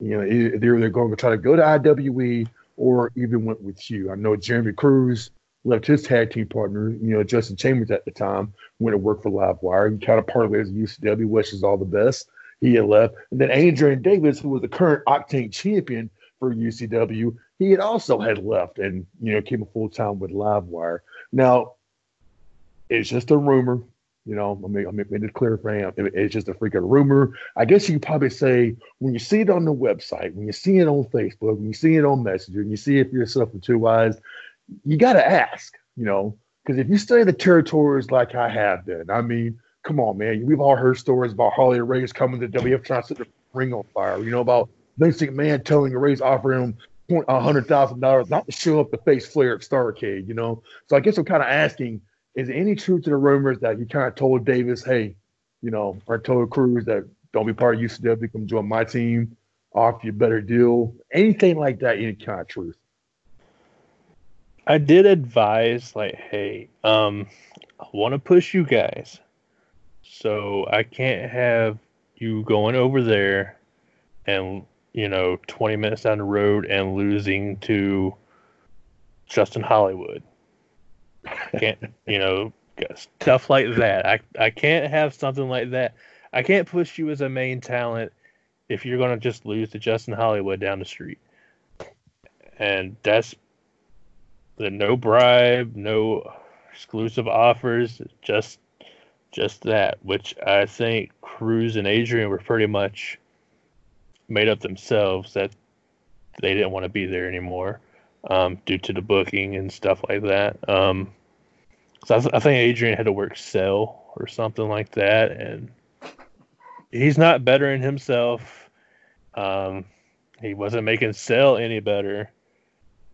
Speaker 11: You know, either they're going to try to go to IWE or even went with you. I know Jeremy Cruz left his tag team partner, you know, Justin Chambers at the time, went to work for Livewire. He kind of parlayed as UCW, wishes all the best. He had left. And then Adrian Davis, who was the current Octane champion for UCW, he had also had left and, you know, came full time with Livewire. Now, it's just a rumor. You know, I mean, I made it clear for him. It's just a freaking rumor. I guess you could probably say when you see it on the website, when you see it on Facebook, when you see it on Messenger, and you see it for yourself with two eyes, you got to ask, you know, because if you study the territories like I have been, I mean, come on, man. We've all heard stories about Harley Race coming to WF trying to set the ring on fire. You know, about Vince McMahon telling race offering him hundred thousand dollars not to show up to face Flair at Starcade. You know, so I guess I'm kind of asking: Is any truth to the rumors that you kind of told Davis, hey, you know, or told Cruz that don't be part of UCW, come join my team, offer you a better deal, anything like that? Any kind of truth?
Speaker 14: I did advise, like, hey, um, I want to push you guys, so I can't have you going over there and you know 20 minutes down the road and losing to Justin Hollywood. can't, you know, stuff like that. I I can't have something like that. I can't push you as a main talent if you're going to just lose to Justin Hollywood down the street. And that's the no bribe, no exclusive offers, just just that, which I think Cruz and Adrian were pretty much made up themselves that they didn't want to be there anymore um, due to the booking and stuff like that. Um, so I, th- I, think Adrian had to work Cell or something like that, and he's not bettering himself. Um, he wasn't making Cell any better.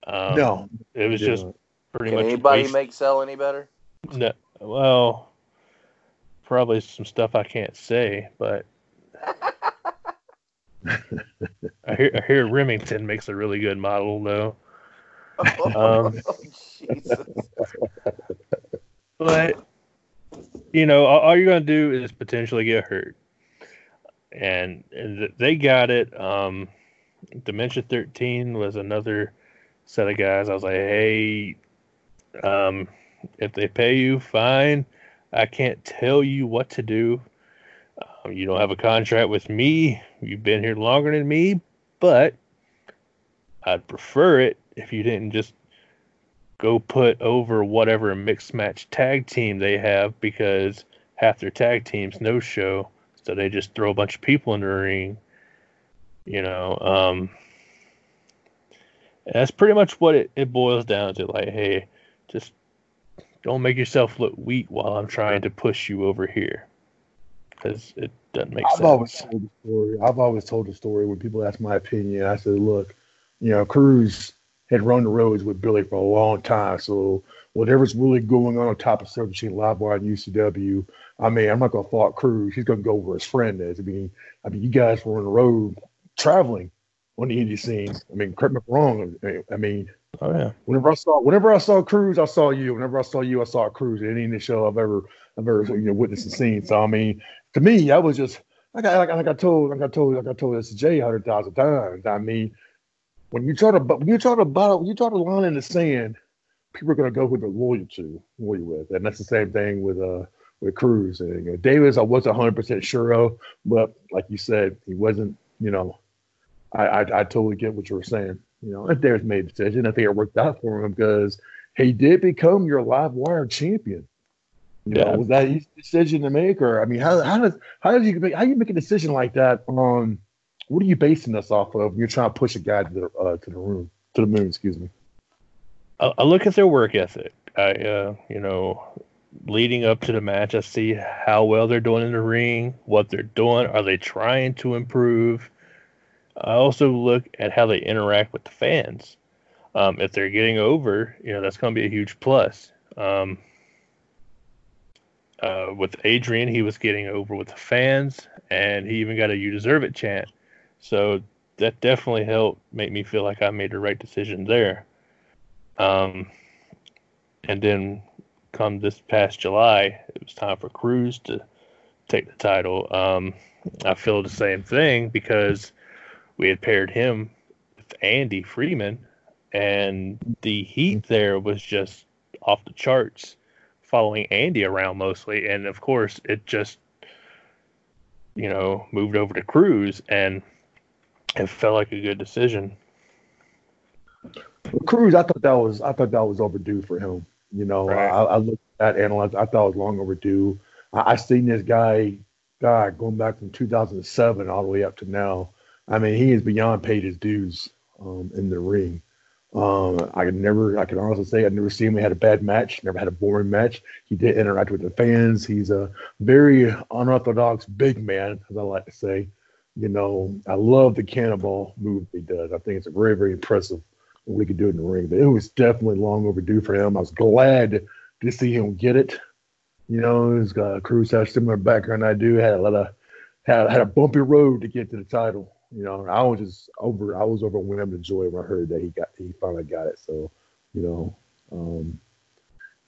Speaker 14: Um,
Speaker 11: no,
Speaker 14: it was just pretty
Speaker 9: Can
Speaker 14: much.
Speaker 9: anybody
Speaker 14: waste-
Speaker 9: make Cell any better?
Speaker 14: No, well, probably some stuff I can't say, but I hear I hear Remington makes a really good model though. Um, but you know, all, all you're gonna do is potentially get hurt, and, and they got it. Um, Dementia 13 was another set of guys. I was like, hey, um, if they pay you, fine. I can't tell you what to do. Um, you don't have a contract with me. You've been here longer than me, but I'd prefer it if you didn't just go put over whatever mixed match tag team they have because half their tag teams no show. So they just throw a bunch of people in the ring. You know, um, that's pretty much what it, it boils down to. Like, hey, just don't make yourself look weak while I'm trying to push you over here. Because it doesn't make
Speaker 11: I've
Speaker 14: sense.
Speaker 11: always told the story. I've always told the story when people ask my opinion. I said, look, you know, Cruz had run the roads with Billy for a long time. So whatever's really going on on top of Circle Machine Live Wire and UCW, I mean, I'm not gonna fault Cruz. He's gonna go where his friend is. I mean, I mean, you guys were on the road traveling on the indie scene. I mean, correct me if I'm wrong. I mean,
Speaker 14: oh yeah.
Speaker 11: Whenever I saw, whenever I saw Cruz, I saw you. Whenever I saw you, I saw Cruz. Any indie show I've ever, I've ever, you know, witnessed and seen. So I mean, to me, I was just like I, like, like I told, like I told, like I told Jay a hundred thousand times. I mean, when you try to, when you try to battle, when you try to line in the sand, people are to go who they're loyal to, loyal with, and that's the same thing with uh with Cruz and you know, Davis. I wasn't hundred percent sure of, but like you said, he wasn't. You know, I, I I totally get what you were saying. You know, and Davis made a decision. I think it worked out for him because he did become your live wire champion. You know,
Speaker 14: Yeah.
Speaker 11: was that easy decision to make, or I mean, how how does how does you make how you make a decision like that on what are you basing this off of? when You're trying to push a guy to the uh, to the room to the moon. Excuse me.
Speaker 14: I, I look at their work ethic. I, uh, you know, leading up to the match, I see how well they're doing in the ring, what they're doing. Are they trying to improve? I also look at how they interact with the fans. Um, if they're getting over, you know, that's going to be a huge plus. Um, uh, with Adrian, he was getting over with the fans, and he even got a "You deserve it" chant. So that definitely helped make me feel like I made the right decision there. Um, and then come this past July, it was time for Cruz to take the title. Um, I feel the same thing because we had paired him with Andy Freeman, and the heat there was just off the charts, following Andy around mostly. And of course, it just, you know, moved over to Cruz, and it felt like a good decision.
Speaker 11: Cruz, I thought that was I thought that was overdue for him. You know,
Speaker 14: Right.
Speaker 11: I, I looked at that analyzed. I thought it was long overdue. I, I seen this guy, guy going back from 2007 all the way up to now. I mean, he is beyond paid his dues um, in the ring. Um, I could never, I can honestly say, I've never seen him had a bad match. Never had a boring match. He did interact with the fans. He's a very unorthodox big man, as I like to say. You know, I love the cannonball move he does. I think it's a very, very impressive what he could do in the ring. But it was definitely long overdue for him. I was glad to see him get it. You know, his uh, Cruz has a similar background I do. Had a lot of had had a bumpy road to get to the title. You know, I was just over. I was overwhelmed with joy when I heard that he got he finally got it. So, you know, um,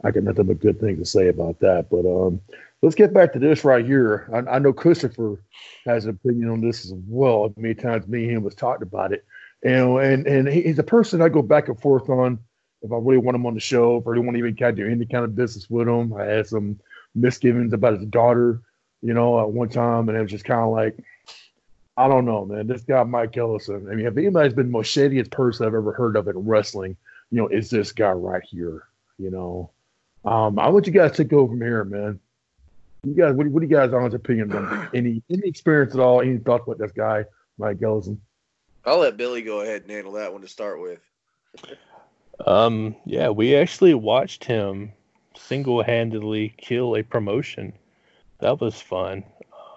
Speaker 11: I got nothing but good things to say about that. But um, let's get back to this right here. I, I know Christopher has an opinion on this as well. Many times me and him was talked about it. And and and he- he's a person I go back and forth on if I really want him on the show, if I really want to even kind of do any kind of business with him. I had some misgivings about his daughter, you know, at one time, and it was just kind of like, I don't know, man. This guy, Mike Ellison. I mean, if anybody's been the most shadiest person I've ever heard of in wrestling, you know, it's this guy right here. You know, um, I want you guys to go from here, man. You guys, what, what do you guys' honest opinion on any any experience at all? Any thoughts about this guy, Mike Ellison?
Speaker 3: I'll let Billy go ahead and handle that one to start with.
Speaker 14: Um, yeah, we actually watched him single-handedly kill a promotion. That was fun.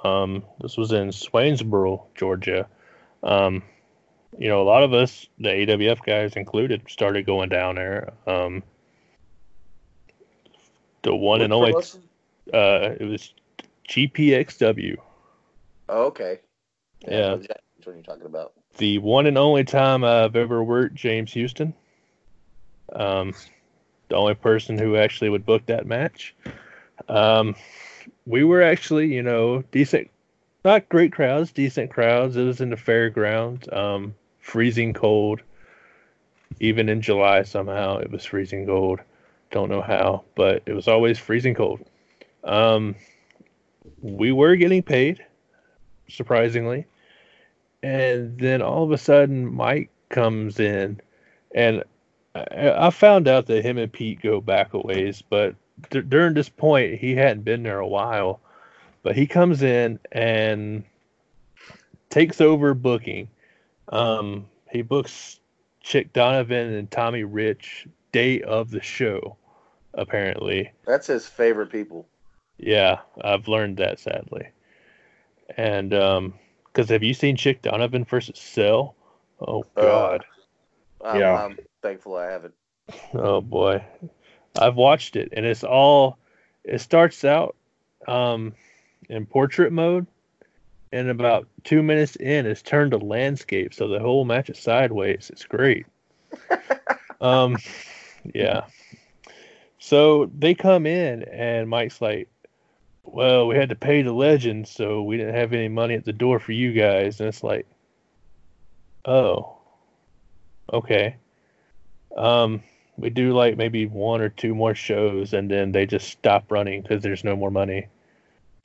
Speaker 14: Um, this was in Swainsboro, Georgia. Um, you know, a lot of us, the AWF guys included, started going down there. Um, the one and only, uh, it was GPXW.
Speaker 3: Oh, okay.
Speaker 14: Yeah.
Speaker 3: That's what you're talking about.
Speaker 14: the one and only time I've ever worked James Houston. Um, the only person who actually would book that match. Um, we were actually, you know, decent, not great crowds, decent crowds. It was in the fairgrounds, um, freezing cold. Even in July, somehow it was freezing cold. Don't know how, but it was always freezing cold. Um, we were getting paid, surprisingly. And then all of a sudden, Mike comes in, and I, I found out that him and Pete go back a ways, but d- during this point, he hadn't been there a while. But he comes in and takes over booking. Um, he books Chick Donovan and Tommy Rich day of the show, apparently.
Speaker 3: That's his favorite people.
Speaker 14: Yeah, I've learned that sadly. And um, because have you seen Chick Donovan versus Cell? Oh God,
Speaker 3: I'm,
Speaker 14: Yeah.
Speaker 3: I'm thankful I haven't.
Speaker 14: oh boy, I've watched it, and it's all. It starts out um, in portrait mode, and about two minutes in, it's turned to landscape, so the whole match is sideways. It's great. um, yeah. So they come in, and Mike's like, well, we had to pay the legend, so we didn't have any money at the door for you guys. And it's like, oh, okay. Um, we do like maybe one or two more shows, and then they just stop running because there's no more money.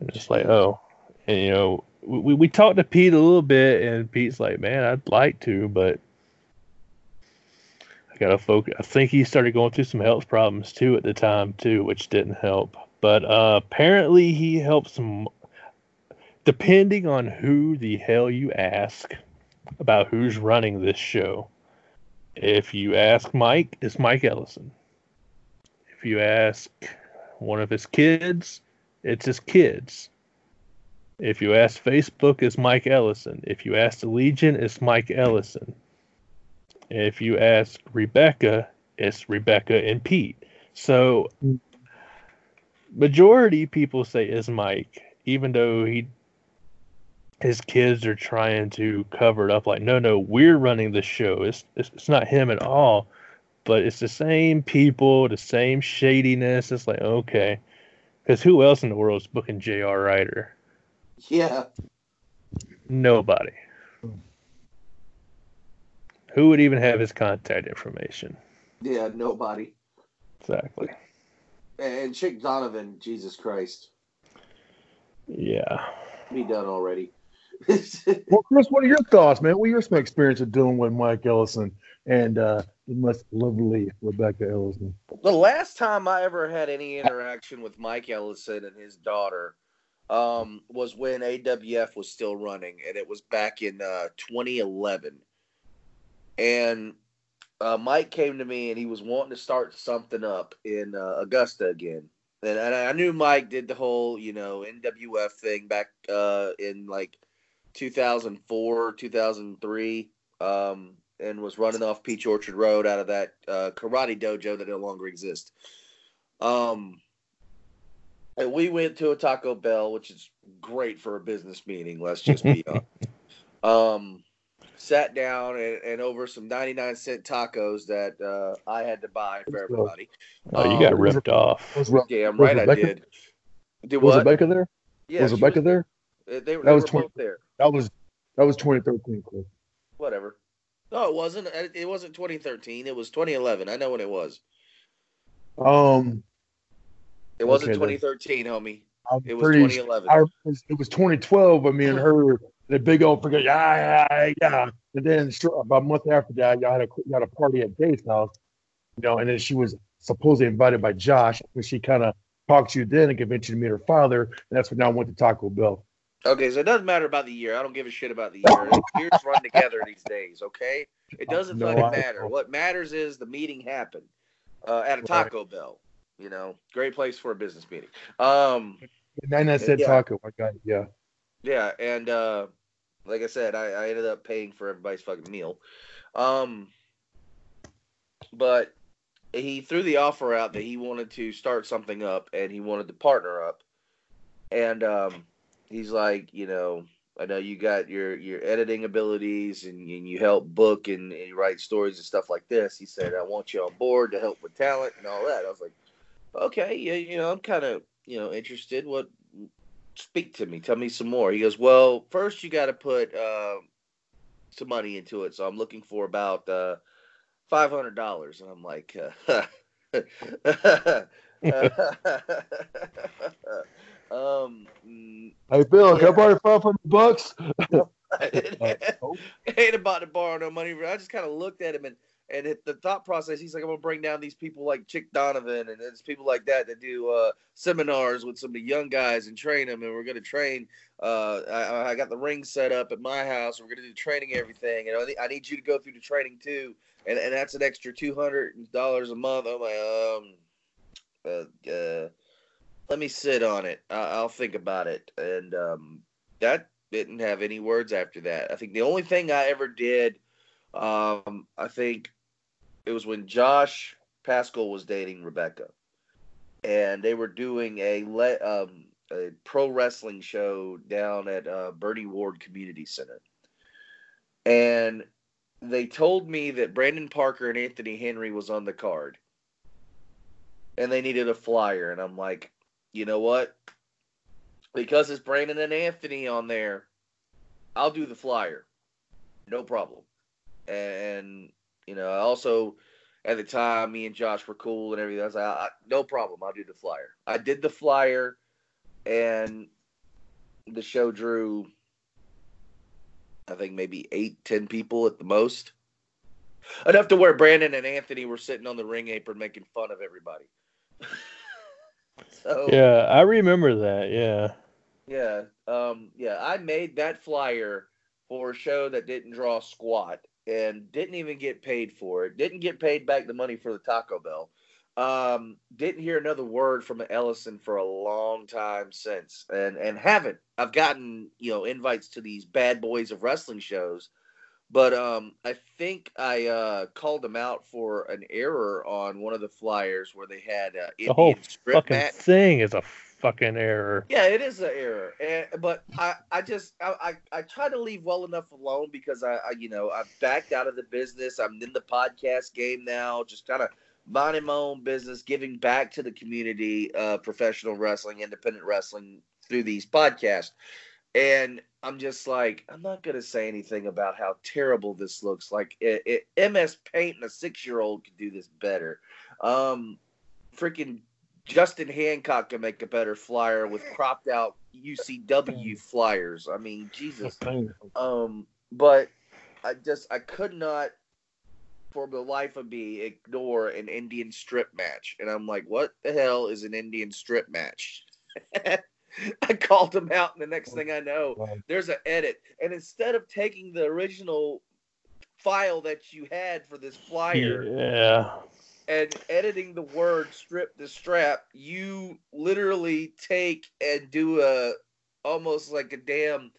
Speaker 14: And it's like, oh, and you know, we we talked to Pete a little bit, and Pete's like, man, I'd like to, but I gotta focus. I think he started going through some health problems too at the time too, which didn't help. But uh, apparently he helped some. Depending on who the hell you ask about who's running this show, if you ask Mike, it's Mike Ellison. If you ask one of his kids, it's his kids. If you ask Facebook, it's Mike Ellison. If you ask the Legion, it's Mike Ellison. If you ask Rebecca, it's Rebecca and Pete. So hmm. majority people say is Mike, even though he his kids are trying to cover it up like no no we're running the show it's, it's it's not him at all but it's the same people the same shadiness it's like okay because who else in the world is booking jr ryder
Speaker 3: Yeah.
Speaker 14: nobody who would even have his contact information
Speaker 3: Yeah, nobody.
Speaker 14: exactly
Speaker 3: And Chick Donovan, Jesus Christ.
Speaker 14: yeah
Speaker 3: Be done already.
Speaker 11: Well, Chris, what are your thoughts, man? What are your experience of dealing with Mike Ellison and uh, the most lovely Rebecca Ellison?
Speaker 3: The last time I ever had any interaction with Mike Ellison and his daughter um, was when AWF was still running, and it was back in uh, 2011. And uh, Mike came to me and he was wanting to start something up in uh, Augusta again. And, and I knew Mike did the whole, you know, NWF thing back uh, in like 2004, 2003, um, and was running off Peach Orchard Road out of that uh, karate dojo that no longer exists. Um, and we went to a Taco Bell, which is great for a business meeting. Let's just be honest. Um, sat down and, and over some 99 cent tacos that uh, I had to buy for everybody.
Speaker 14: oh you got
Speaker 3: Um,
Speaker 14: ripped off
Speaker 11: Was Re-
Speaker 3: Damn
Speaker 11: was
Speaker 3: right I did. Did
Speaker 11: Was
Speaker 3: what?
Speaker 11: Rebecca there?
Speaker 3: Yeah,
Speaker 11: was
Speaker 3: she
Speaker 11: Rebecca there?
Speaker 3: Uh, They, they
Speaker 11: That was
Speaker 3: were
Speaker 11: 20
Speaker 3: both there.
Speaker 11: That was that was 2013, Chris.
Speaker 3: Whatever. No, it wasn't. It wasn't 2013. It was 2011. I know when it was.
Speaker 11: Um,
Speaker 3: It wasn't
Speaker 11: Okay, then.
Speaker 3: 2013, homie.
Speaker 11: I'm
Speaker 3: It was
Speaker 11: pretty-
Speaker 3: 2011.
Speaker 11: I, it was 2012. I mean, her the big old figure, yeah, yeah, yeah. And then sure, about a month after that, y'all had a y'all had a party at Dave's house, you know. And then she was supposedly invited by Josh, but she kind of talked to you then and convinced you to meet her father, and that's when I went to Taco Bell.
Speaker 3: Okay, so it doesn't matter about the year. I don't give a shit about the year. Years run together these days, okay? It doesn't
Speaker 11: No,
Speaker 3: fucking matter.
Speaker 11: know.
Speaker 3: What matters is the meeting happened uh, at a Taco Bell. You know, great place for a business meeting. Um,
Speaker 11: And then I said
Speaker 3: Yeah.
Speaker 11: Taco. I got it. Yeah.
Speaker 3: yeah, and uh, like I said, I, I ended up paying for everybody's fucking meal. Um, but he threw the offer out that he wanted to start something up and he wanted to partner up. And um, he's like, you know, I know you got your your editing abilities and, and you help book and, and you write stories and stuff like this. He said, I want you on board to help with talent and all that. I was like, okay, yeah, you know, I'm kind of you know interested. What? Speak to me. Tell me some more. He goes, well, first you got to put uh, some money into it. So I'm looking for about uh, five hundred dollars, and I'm like. Uh, um,
Speaker 11: Hey Bill, can I borrow five hundred bucks?
Speaker 3: ain't about to borrow no money. I just kind of looked at him and and it, the thought process. He's like, I'm gonna bring down these people like Chick Donovan and it's people like that that do uh, seminars with some of the young guys and train them. And we're gonna train. Uh, I, I got the ring set up at my house. We're gonna do training and everything. And I need- I need you to go through the training too. And and that's an extra two hundred dollars a month. I'm like, um, uh, uh, let me sit on it. I'll think about it. And um, that didn't have any words after that. I think the only thing I ever did, um, I think it was when Josh Pascal was dating Rebecca, and they were doing a le- um, a pro wrestling show down at uh, Bernie Ward Community Center, and they told me that Brandon Parker and Anthony Henry was on the card, and they needed a flyer, and I'm like, you know what? Because it's Brandon and Anthony on there, I'll do the flyer. No problem. And, you know, I also, at the time, me and Josh were cool and everything. I was like, I, no problem. I'll do the flyer. I did the flyer, and the show drew, I think, maybe eight, ten people at the most. Enough to where Brandon and Anthony were sitting on the ring apron making fun of everybody. so,
Speaker 14: Yeah, I remember that. Yeah.
Speaker 3: Yeah, um, yeah, I made that flyer for a show that didn't draw squat and didn't even get paid for it. Didn't get paid back the money for the Taco Bell. Um, didn't hear another word from Ellison for a long time since, and and haven't. I've gotten you know invites to these bad boys of wrestling shows, but um, I think I uh, called them out for an error on one of the flyers where they had uh,
Speaker 14: The whole fucking
Speaker 3: match.
Speaker 14: thing is a fucking error.
Speaker 3: Yeah, it is an error, and, but I, I just, I, I, I try to leave well enough alone because I, I, you know, I've backed out of the business. I'm in the podcast game now, just kind of minding my own business, giving back to the community, uh, professional wrestling, independent wrestling through these podcasts. And I'm just like, I'm not gonna say anything about how terrible this looks. Like, it, it, MS Paint and a six year old could do this better. Um, freaking Justin Hancock can make a better flyer with cropped out UCW flyers. I mean, Jesus. Um, but I just I could not, for the life of me, ignore an Indian strip match, and I'm like, what the hell is an Indian strip match? I called him out, and the next oh thing I know, there's an edit, and instead of taking the original file that you had for this flyer
Speaker 14: Yeah.
Speaker 3: and editing the word strip the strap, you literally take and do a almost like a damn.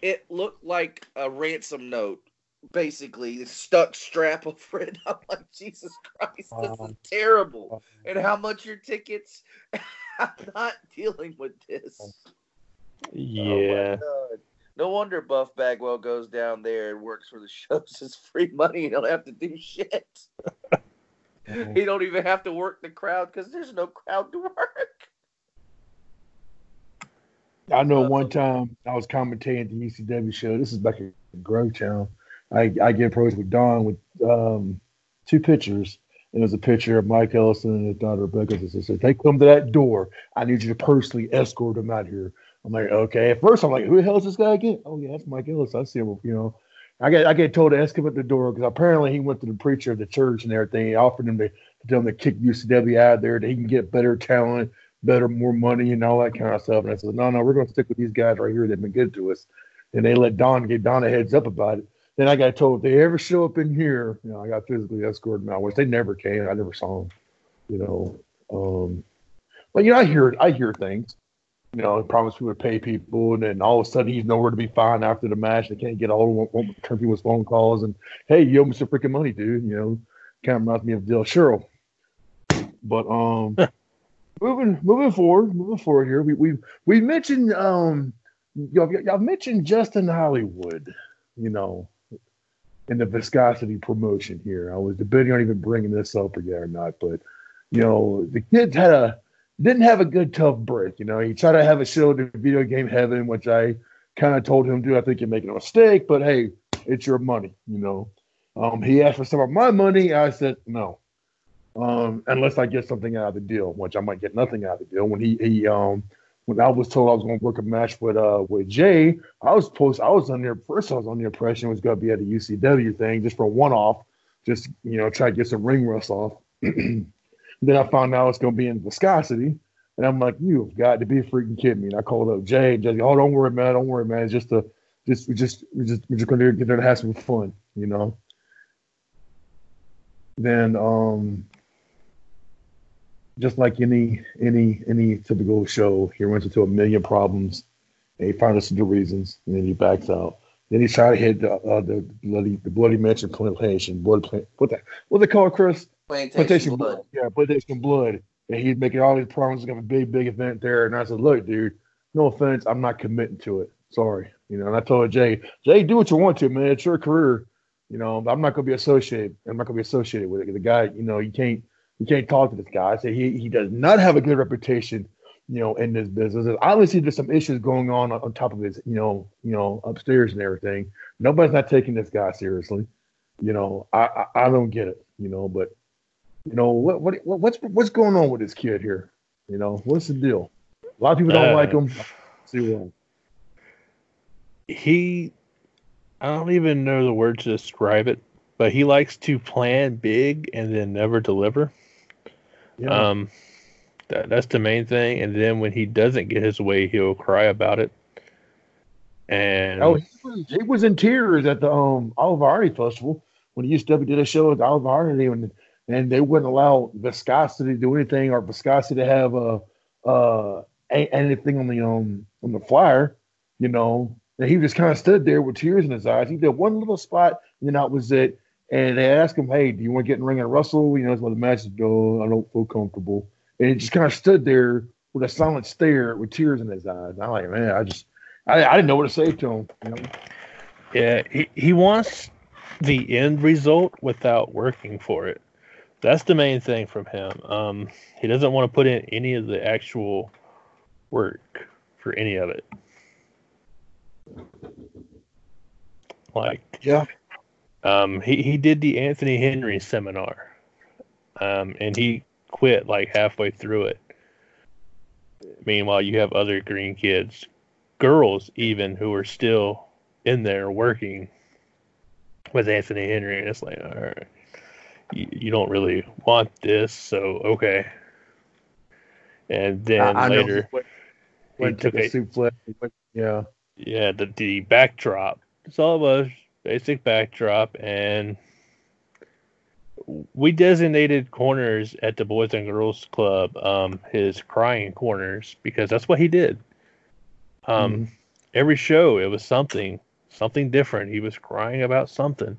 Speaker 3: It looked like a ransom note, basically stuck strap over it. I'm like, Jesus Christ, this is terrible. And how much your tickets? I'm not dealing with this.
Speaker 14: Yeah.
Speaker 3: God. No wonder Buff Bagwell goes down there and works for the shows. It's free money. He don't have to do shit. he don't even have to work the crowd because there's no crowd to work.
Speaker 11: I know one time I was commentating at the UCW show. This is back in Grovetown, I I get approached with Don with um, two pictures. And it was a picture of Mike Ellison and his daughter Rebecca. They said, "Take them to that door. I need you to personally escort them out here." I'm like, "Okay." At first, I'm like, "Who the hell is this guy again?" Oh yeah, that's Mike Ellison. I see him. You know, I get I get told to ask him at the door because apparently he went to the preacher of the church and everything. He offered him to, to tell him to kick UCW out there that he can get better talent, better, more money, and all that kind of stuff. And I said, no, no, we're going to stick with these guys right here. They've been good to us. And they let Don get Don a heads up about it. Then I got told if they ever show up in here, you know, I got physically escorted out, which they never came. I never saw them, you know. Um, but you know, I hear I hear things. You know, he promised we would pay people, and then all of a sudden he's nowhere to be found after the match. They can't get all won't, won't return people's phone calls, and hey, you owe me some freaking money, dude. You know, kind of reminds me of Del Cheryl. But um, moving moving forward, moving forward here, we we we mentioned um, y'all, y'all mentioned Justin Hollywood. You know, in the viscosity promotion here. I was debating on even bringing this up again or not, but you know, the kids had a didn't have a good tough break. You know, he tried to have a show to video game heaven, which I kind of told him to. I think you're making a mistake, but hey, it's your money. You know, um, he asked for some of my money. I said no, um, unless I get something out of the deal, which I might get nothing out of the deal. When he he um when I was told I was going to work a match with uh with Jay, I was supposed I was under first I was on the impression it was going to be at a UCW thing just for one off, just you know try to get some ring rust off. then I found out it's going to be in viscosity, and I'm like, you've got to be freaking kidding me. And I called up Jay, Jay, oh don't worry man, don't worry man, it's just a just we just we just we're just going to get there to have some fun, you know. Then um just like any any any typical show, he runs into a million problems, and he finds us the reasons, and then he backs out. Then he's trying to hit the, uh, the bloody the bloody mansion plantation blood plant. What they call it, Chris?
Speaker 3: Plantation blood.
Speaker 11: Yeah, plantation blood. And he's making all these problems. He's got a big big event there. And I said, look, dude, no offense, I'm not committing to it. Sorry, you know. And I told Jay, Jay, do what you want to, man. It's your career. You know, I'm not gonna be associated. I'm not gonna be associated with it. The guy, you know, you can't you can't talk to this guy. I say he he does not have a good reputation, you know, in this business. And obviously, there's some issues going on on top of his, you know, you know, upstairs and everything. Nobody's not taking this guy seriously. You know, I I, I don't get it. You know, but you know what what what's what's going on with this kid here? You know, what's the deal? A lot of people don't
Speaker 14: Uh,
Speaker 11: like him. See why.
Speaker 14: he I don't even know the word to describe it, but he likes to plan big and then never deliver.
Speaker 11: Yeah.
Speaker 14: Um that, that's the main thing. And then when he doesn't get his way, he'll cry about it. And
Speaker 11: Oh, he was, he was in tears at the um Olivari Festival when he used to did a show at Olivari and and they wouldn't allow viscosity to do anything or viscosity to have a uh anything on the um on the flyer, you know. And he just kind of stood there with tears in his eyes. He did one little spot, and then that was it. And they asked him, "Hey, do you want to get in the ring and wrestle?" You know, it's one the match is. No, I don't feel comfortable. And he just kind of stood there with a silent stare, with tears in his eyes. I'm like, man, I just, I, I didn't know what to say to him. You know?
Speaker 14: Yeah, he, he wants the end result without working for it. That's the main thing from him. Um, he doesn't want to put in any of the actual work for any of it. Like,
Speaker 11: Yeah.
Speaker 14: Um, he, he did the Anthony Henry seminar, um, and he quit like halfway through it. Meanwhile, you have other green kids, girls even, who are still in there working with Anthony Henry, and it's like, all right, you, you don't really want this, so okay. And then
Speaker 11: I, I
Speaker 14: later,
Speaker 11: he went,
Speaker 14: he
Speaker 11: went
Speaker 14: took
Speaker 11: a
Speaker 14: a
Speaker 11: suplex. Went- yeah.
Speaker 14: yeah the the backdrop. It's all it was basic backdrop, and we designated corners at the Boys and Girls Club um, his crying corners because that's what he did. Um, Every show, it was something, something different. He was crying about something.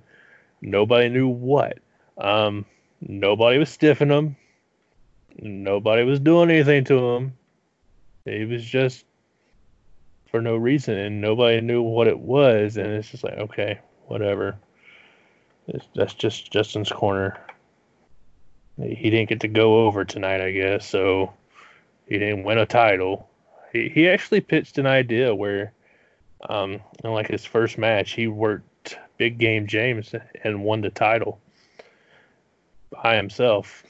Speaker 14: Nobody knew what. Um, nobody was stiffing him. Nobody was doing anything to him. He was just for no reason, and nobody knew what it was. And it's just like, okay, whatever. It's, that's just Justin's corner. He didn't get to go over tonight, I guess, so he didn't win a title. He he actually pitched an idea where, um, in like his first match, he worked Big Game James and won the title by himself.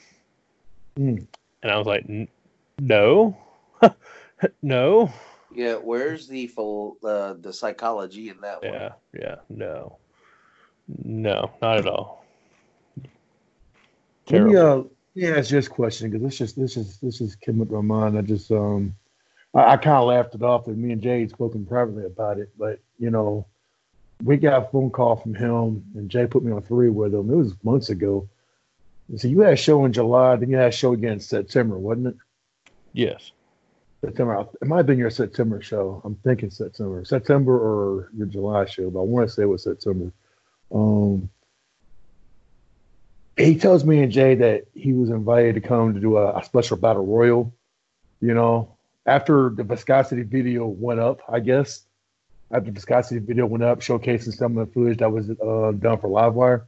Speaker 11: Hmm.
Speaker 14: And I was like, no, no,
Speaker 3: Yeah, where's the full uh, the psychology in that one?
Speaker 14: yeah, yeah, no, no, not at all.
Speaker 11: Let me
Speaker 14: Terrible.
Speaker 11: uh, yeah, it's just a question because this just this is this is came up my mind. I just um, I, I kind of laughed it off. And me and Jay had spoken privately about it, but you know, we got a phone call from him, and Jay put me on three with him. It was months ago. So you had a show in July, then you had a show again in September, wasn't it?
Speaker 14: Yes.
Speaker 11: September. It might have been your September show. I'm thinking September, September or your July show, but I want to say it was September. Um, he tells me and Jay that he was invited to come to do a, a special battle royal. You know, after the viscosity video went up, I guess after the viscosity video went up, showcasing some of the footage that was uh, done for Livewire,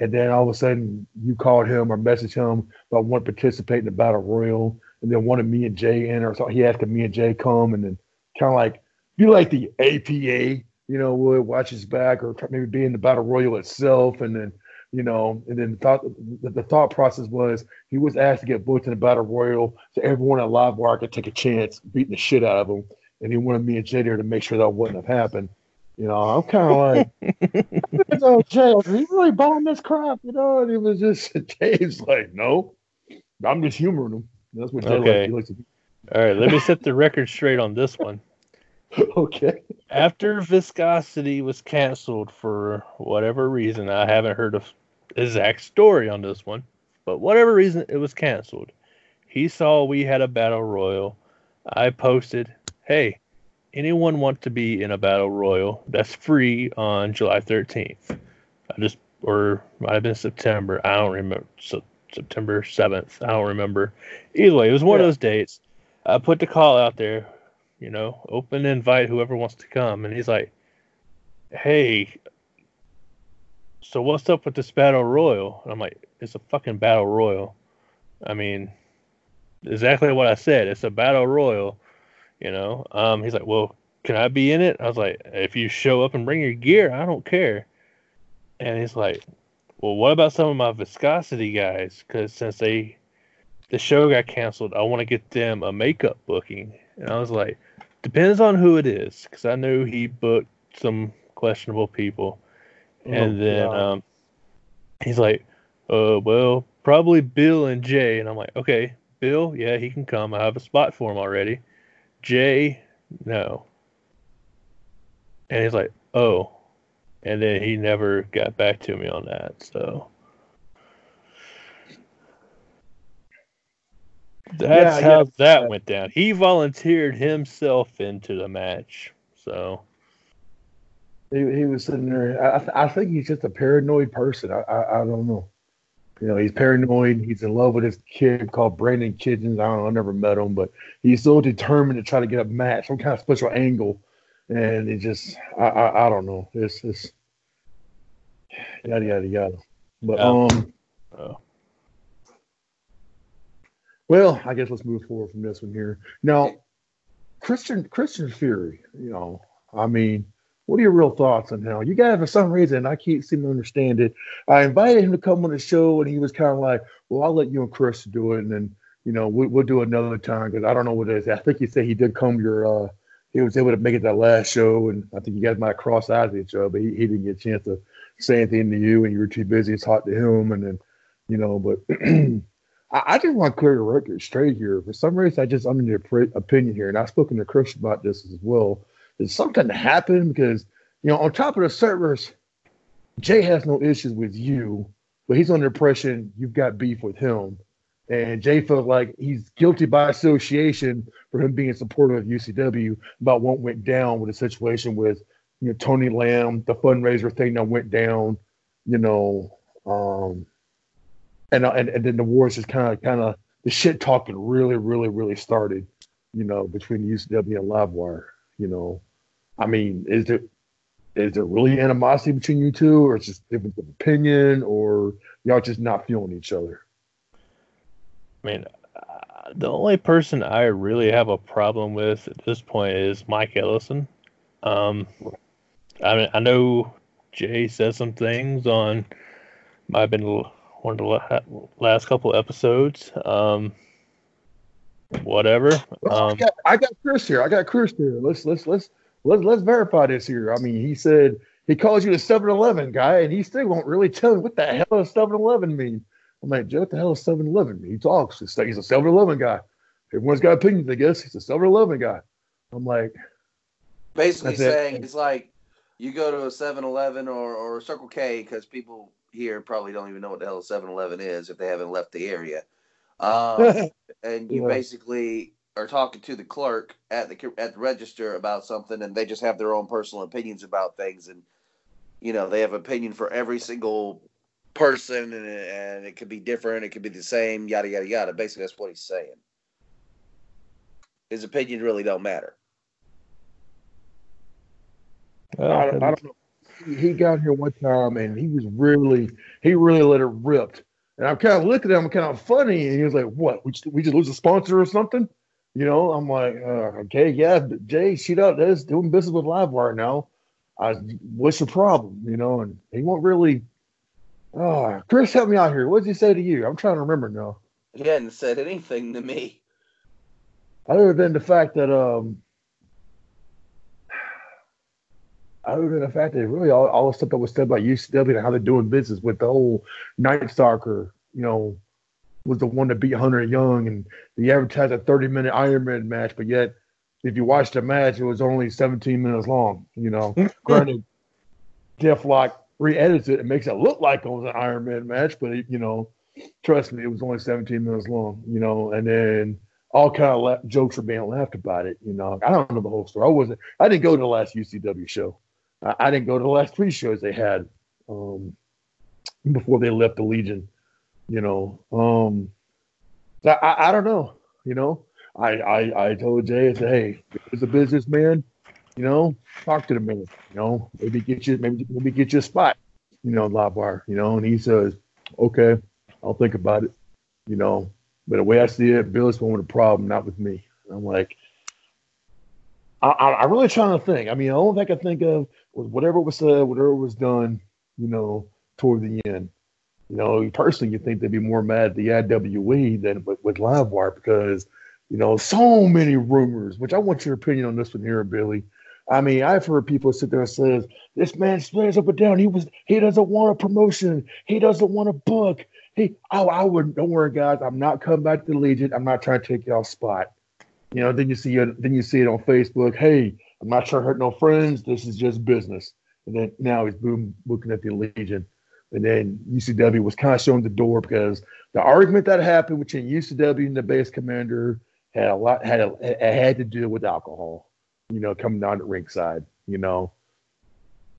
Speaker 11: and then all of a sudden you called him or messaged him about wanting to participate in the battle royal, and then wanted me and Jay in, or so he asked me and Jay come, and then kind of like be like the APA, you know, would watch his back, or maybe be in the battle royal itself, and then you know, and then the thought the, the thought process was he was asked to get booked in the battle royal, so everyone at Livewire could take a chance beating the shit out of him, and he wanted me and Jay there to make sure that wouldn't have happened. You know, I'm kind of like, oh, Jay, are you really buying this crap? You know, and he was just Jay's like, no, I'm just humoring him. That's what Jay
Speaker 14: Okay.
Speaker 11: likes. He likes to
Speaker 14: All right, let me set the record straight on this one.
Speaker 11: okay.
Speaker 14: After Viscosity was canceled for whatever reason, I haven't heard of exact story on this one, but whatever reason it was canceled. He saw we had a battle royal. I posted, "Hey, anyone want to be in a battle royal that's free on July 13th?" I just or might have been September. I don't remember. So, September 7th. I don't remember. Either way, it was one of those dates. I put the call out there, you know, open invite whoever wants to come. And he's like, hey, so what's up with this battle royal? And I'm like, it's a fucking battle royal. I mean, exactly what I said. It's a battle royal, you know. Um, he's like, well, can I be in it? I was like, if you show up and bring your gear, I don't care. And he's like, well, what about some of my viscosity guys? Because since they the show got canceled, I want to get them a makeup booking. And I was like, depends on who it is, because I knew he booked some questionable people. And
Speaker 11: Oh,
Speaker 14: then um, he's like, uh, well, probably Bill and Jay. And I'm like, okay, Bill, yeah, he can come. I have a spot for him already. Jay, no. And he's like, oh. And then he never got back to me on that. So that's
Speaker 11: Yeah,
Speaker 14: how
Speaker 11: yeah.
Speaker 14: that went down. He volunteered himself into the match. So
Speaker 11: He, he was sitting there. I, I th- I think he's just a paranoid person. I, I I don't know. You know, he's paranoid. He's in love with this kid called Brandon Kitchens. I don't know. I never met him, but he's so determined to try to get a match, some kind of special angle, and it just I I, I don't know. It's it's yada yada yada. But
Speaker 14: Yeah.
Speaker 11: um,
Speaker 14: Oh.
Speaker 11: Well, I guess let's move forward from this one here. Now, Christian Christian Fury. You know, I mean. What are your real thoughts on him? You guys, for some reason, I can't seem to understand it. I invited him to come on the show, and he was kind of like, "Well, I'll let you and Chris do it, and then you know we'll, we'll do another time." Because I don't know what it is. I think he said he did come your. Uh, he was able to make it that last show, and I think you guys might cross eyes with each other, but he, he didn't get a chance to say anything to you, and you were too busy to talk to him, and then you know. But I, I just want to clear the record straight here. For some reason, I just under the pre- opinion here, and I've spoken to Chris about this as well. There's something happened because you know on top of the servers, Jay has no issues with you, but he's under impression you've got beef with him. And Jay felt like he's guilty by association for him being supportive of UCW about what went down with the situation with you know Tony Lamb, the fundraiser thing that went down, you know, um, and and and then the wars just kind of kind of the shit talking really really really started, you know, between UCW and Livewire. You know, I mean, is there is there really animosity between you two, or it's just difference of opinion, or y'all just not feeling each other?
Speaker 14: I mean, uh, the only person I really have a problem with at this point is Mike Ellison. Um, I mean, I know Jay says some things on. Have been one of the la- last couple episodes. Um, whatever.
Speaker 11: Well, I
Speaker 14: Um,
Speaker 11: got I got Chris here. I got Chris here. Let's let's let's let's let's verify this here. I mean, he said he calls you the 7-Eleven guy, and he still won't really tell me what the hell does 7-Eleven mean. I'm like, Joe, what the hell is 7-Eleven mean? He talks. He's like, he's a 7-Eleven guy. Everyone's got opinions, I guess. He's a 7-Eleven guy. I'm like,
Speaker 3: Basically
Speaker 11: That's it.
Speaker 3: saying it's like you go to a 7-Eleven or, or Circle K because people here probably don't even know what the hell a 7-Eleven is if they haven't left the area. Um, and you
Speaker 11: Yeah.
Speaker 3: basically are talking to the clerk at the at the register about something, and they just have their own personal opinions about things, and you know they have opinion for every single person, and, and it could be different, it could be the same, yada yada yada. Basically, that's what he's saying. His opinion really don't matter.
Speaker 11: I, don't- I don't know. He, got here one time and he was really, he really let it rip. And I'm kind of looking at him, kind of funny, and he was like, "What? We just, we just lose a sponsor or something?" You know, I'm like, uh, "Okay, yeah, but Jay, shoot out this doing business with Livewire now. I, what's your problem?" You know, and he won't really. Oh, Chris, help me out here. What did he say to you? I'm trying to remember now.
Speaker 3: He hadn't said anything to me.
Speaker 11: other than the fact that um other than the fact that really all, all the stuff that was said by UCW and how they're doing business with the whole Night Stalker, you know, was the one that beat Hunter Young and they advertised a 30 minute Iron Man match, but yet if you watch the match, it was only 17 minutes long. You know, granted, Jeff Lock re-edits it and makes it look like it was an Iron Man match, but it, you know, trust me, it was only 17 minutes long. You know, and then all kind of la- jokes were being laughed about it. You know, I don't know the whole story. I wasn't. I didn't go to the last UCW show. I, didn't go to the last three shows they had um, before they left the Legion. You know, um, I, I, don't know. You know, I, I I told Jay, I said, hey, as a businessman, you know, talk to the man. You know, maybe get you maybe maybe get you a spot. You know, live wire. You know, and he says, okay, I'll think about it. You know, but the way I see it, Bill's one with a problem, not with me. And I'm like, I, I, really trying to think. I mean, the only thing I can think of was whatever was said, whatever was done, you know, toward the end. You know, personally, you think they'd be more mad at the IWE than with, with Livewire because, you know, so many rumors, which I want your opinion on this one here, Billy. I mean, I've heard people sit there and says, this man swears up and down. He was he doesn't want a promotion. He doesn't want a book. He I, I would don't worry, guys. I'm not coming back to the Legion. I'm not trying to take y'all spot. You know, then you see it, then you see it on Facebook. Hey, I'm not trying to hurt no friends. This is just business. And then now he's boom looking at the Legion. And then UCW was kind of showing the door because the argument that happened between UCW and the base commander had a lot had a, had to do with alcohol. You know, coming down to ringside. You know,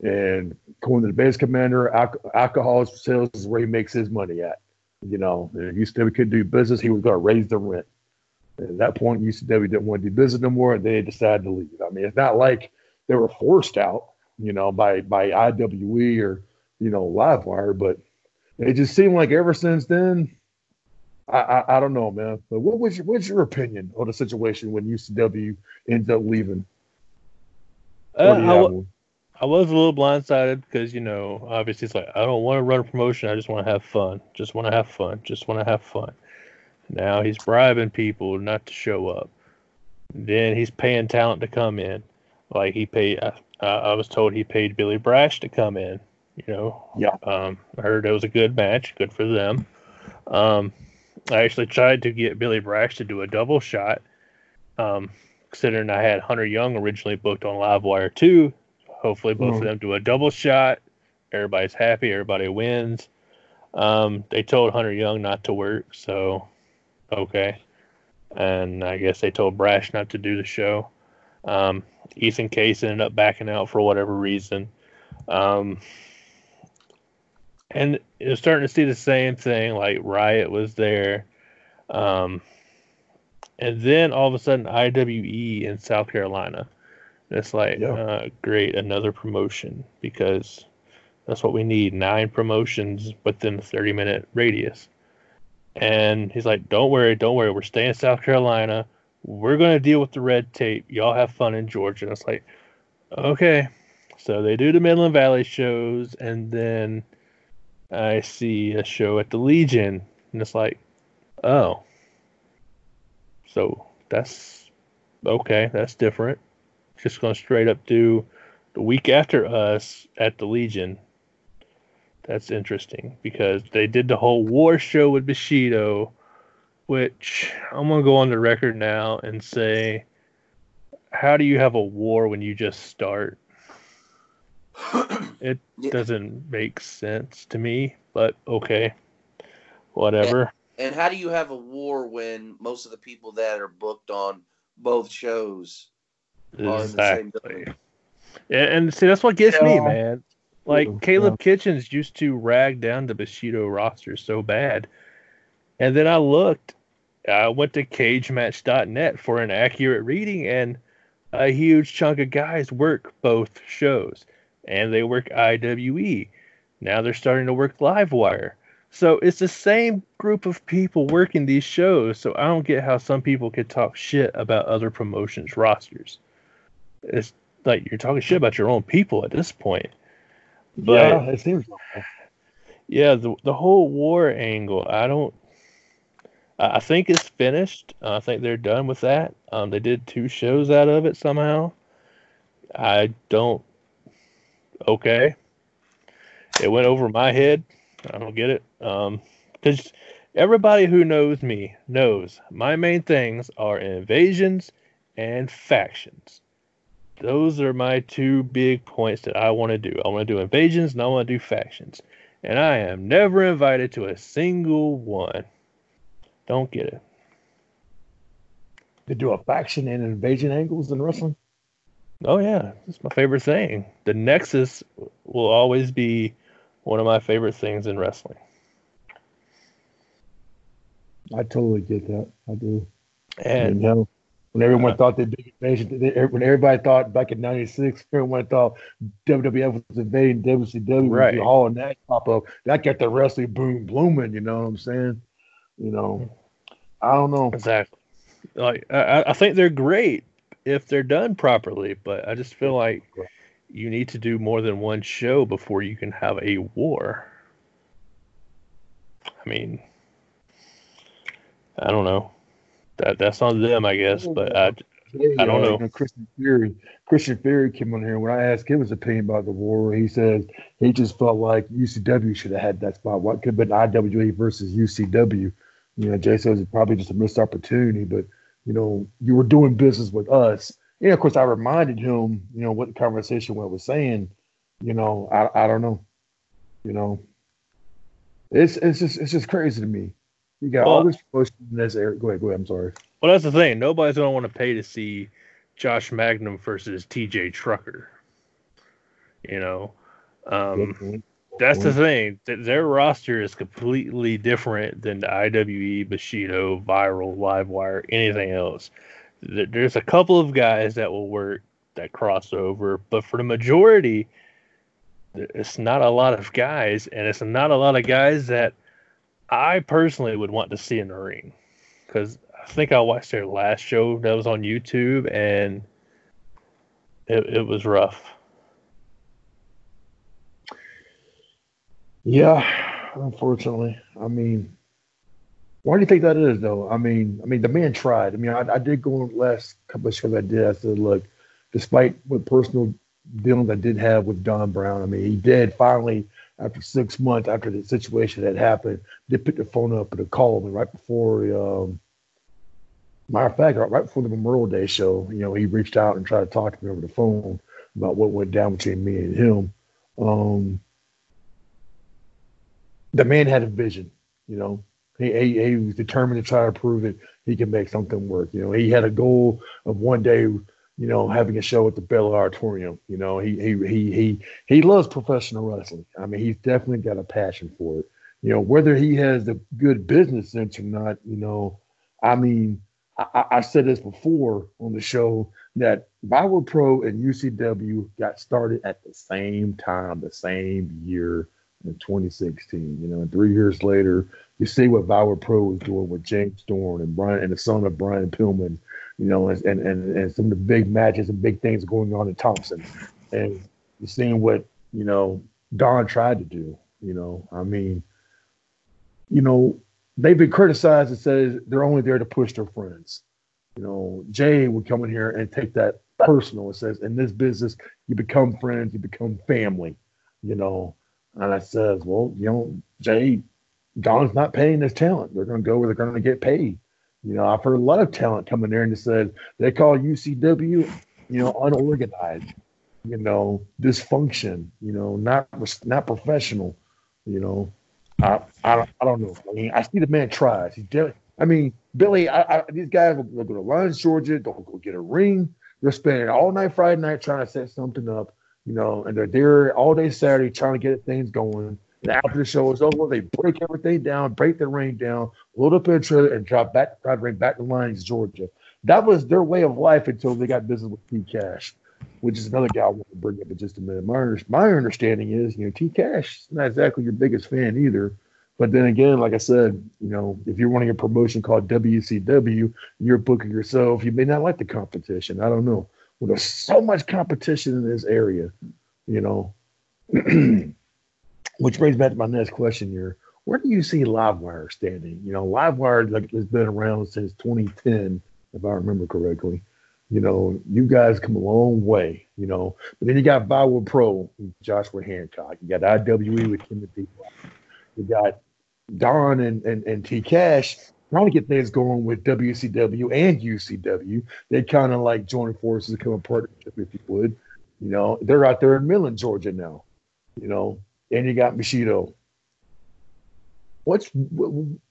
Speaker 11: and according to the base commander, alco- alcohol sales is where he makes his money at. You know, if UCW couldn't do business, he was going to raise the rent. At that point, UCW didn't want to do business no more, and they decided to leave. I mean, it's not like they were forced out, you know, by by IWE or you know Livewire, but it just seemed like ever since then, I I, I don't know, man. But what was your, what's your opinion on the situation when UCW ends up leaving?
Speaker 14: Uh,
Speaker 11: What do you
Speaker 14: I, wa- I was a little blindsided because you know, obviously, it's like I don't want to run a promotion. I just want to have fun. Just want to have fun. Just want to have fun. Now he's bribing people not to show up. Then he's paying talent to come in. Like he paid. I, I was told he paid Billy Brash to come in. You know.
Speaker 11: Yeah.
Speaker 14: Um, I heard it was a good match. Good for them. Um, I actually tried to get Billy Brash to do a double shot. Um, considering I had Hunter Young originally booked on Livewire too. Hopefully, both of
Speaker 11: Mhm.
Speaker 14: them do a double shot. Everybody's happy. Everybody wins. Um, they told Hunter Young not to work, so okay. And I guess they told Brash not to do the show. Um, Ethan Case ended up backing out for whatever reason. Um, and you're starting to see the same thing. Like Riot was there. Um, and then all of a sudden, IWE in South Carolina. It's like, uh, great, another promotion because that's what we need nine promotions within a 30 minute radius. And he's like, don't worry, don't worry. We're staying in South Carolina. We're going to deal with the red tape. Y'all have fun in Georgia. And it's like, okay. So they do the Midland Valley shows, and then I see a show at the Legion, and it's like, oh, so that's okay. That's different. Just going to straight up do the week after us at the Legion. That's interesting because they did the whole war show with Bushido, which I'm going to go on the record now and say, how do you have a war when you just start? It doesn't make sense to me, but okay. Whatever.
Speaker 3: And how do you have a war when most of the people that are booked on both shows are in the same
Speaker 14: Exactly.
Speaker 3: building?
Speaker 14: Yeah, and see that's what gets me, man. Like
Speaker 3: Ooh,
Speaker 14: Caleb
Speaker 3: yeah.
Speaker 14: Kitchens used to rag down the Bushido roster so bad. And then I looked, I went to cagematch.net for an accurate reading, and a huge chunk of guys work both shows. And they work IWE. Now they're starting to work Livewire. So it's the same group of people working these shows. So I don't get how some people could talk shit about other promotions' rosters. It's like you're talking shit about your own people at this point. But
Speaker 11: yeah, it seems.
Speaker 14: yeah, the the whole war angle, I don't. I think it's finished. Uh, I think they're done with that. Um, they did two shows out of it somehow. I don't. Okay. It went over my head. I don't get it. Um, because everybody who knows me knows my main things are invasions and factions those are my two big points that I want to do. I want to do invasions and I want to do factions. And I am never invited to a single one. Don't get it.
Speaker 11: They do a faction and invasion angles in wrestling.
Speaker 14: Oh yeah, it's my favorite thing. The Nexus will always be one of my favorite things in wrestling.
Speaker 11: I totally get that. I do.
Speaker 14: And
Speaker 11: know, when everyone thought the big invasion, when everybody thought back in '96, everyone thought WWF was invading WCW,
Speaker 14: Right.
Speaker 11: Hall and Nash pop up. That got the wrestling boom blooming. You know what I'm saying? You know, I don't know.
Speaker 14: Exactly. Like I- I think they're great if they're done properly, but I just feel like you need to do more than one show before you can have a war. I mean, I don't know. That that's on them, I guess, but I, I don't
Speaker 11: uh,
Speaker 14: know.
Speaker 11: Christian Fury. Christian Fury came on here when I asked him his opinion about the war. He says he just felt like UCW should have had that spot. What could have been IWA versus UCW? You know, Jay says it's probably just a missed opportunity, but you know, you were doing business with us. And of course, I reminded him, you know, what the conversation was saying. You know, I I don't know. You know, it's it's just it's just crazy to me. You got all this promotion in this area. Go ahead, go ahead. I'm sorry.
Speaker 14: Well, that's the thing. Nobody's gonna want to pay to see Josh Magnum versus T.J. Trucker. You know, um, that's the thing. Th- Their roster is completely different than the IWE, Bushido, Viral, Livewire, anything else. There's a couple of guys that will work that crossover, but for the majority, it's not a lot of guys, and it's not a lot of guys that I personally would want to see in the ring because I think I watched their last show that was on YouTube and it, it was rough.
Speaker 11: Yeah, unfortunately. I mean, why do you think that is, though? I mean, I mean, the man tried. I mean, I, I did go on last couple of shows I did. I said, look, despite what personal dealings I did have with Don Brown, I mean, he did finally, after six months after the situation had happened, they pick the phone up and called me right before. Um, matter of fact, right before the Memorial Day show, you know, he reached out and tried to talk to me over the phone about what went down between me and him. Um, the man had a vision, you know. He, he, he was determined to try to prove it. He can make something work. You know, he had a goal of one day, you know, having a show at the Bell Auditorium. You know, he he he he he loves professional wrestling. I mean, he's definitely got a passion for it. You know, whether he has the good business sense or not, you know, I mean, I, I said this before on the show that Viral Pro and UCW got started at the same time, the same year in 2016. You know, and three years later, you see what Viral Pro was doing with James Storm and Brian and the son of Brian Pillman. You know, and and and, and some of the big matches and big things going on in Thompson. And seeing what you know Don tried to do. You know, I mean, you know, they've been criticized and says they're only there to push their friends. You know, Jay would come in here and take that personal. It says in this business, you become friends, you become family. You know, and I says, well, you know, Jay, Don's not paying his talent. They're going to go where they're going to get paid. You know, I've heard a lot of talent coming there and said they call UCW, you know, unorganized, you know, dysfunction, you know, not not professional, you know. I I don't, I don't know. I mean, I see the man tries. He's doing. I mean, Billy, I, I, these guys will, will go to Lyons, Georgia. They'll go get a ring. They're spending all night Friday night trying to set something up, you know, and they're there all day Saturday trying to get things going. And after the show is over, they break everything down, break the ring down, load up a trailer, and drop back, try to bring back to Lyons, Georgia. That was their way of life until they got business with T Cash, which is another guy I want to bring up in just a minute. My, my understanding is, you know, T Cash is not exactly your biggest fan either. But then again, like I said, you know, if you're running a promotion called WCW, you're booking yourself. You may not like the competition. I don't know. Well, there's so much competition in this area, you know. Which brings back to my next question here. Where do you see Livewire standing? You know, Livewire like, has been around since 2010, if I remember correctly. You know, you guys come a long way, you know. But then you got Viral Pro, Joshua Hancock. You got IWE with Timothy. You got Don and, and, and T Cash trying to get things going with WCW and UCW. They kind of like join forces, become a partnership, if you would. You know, they're out there in Millen, Georgia now. You know, and you got Bushido. What's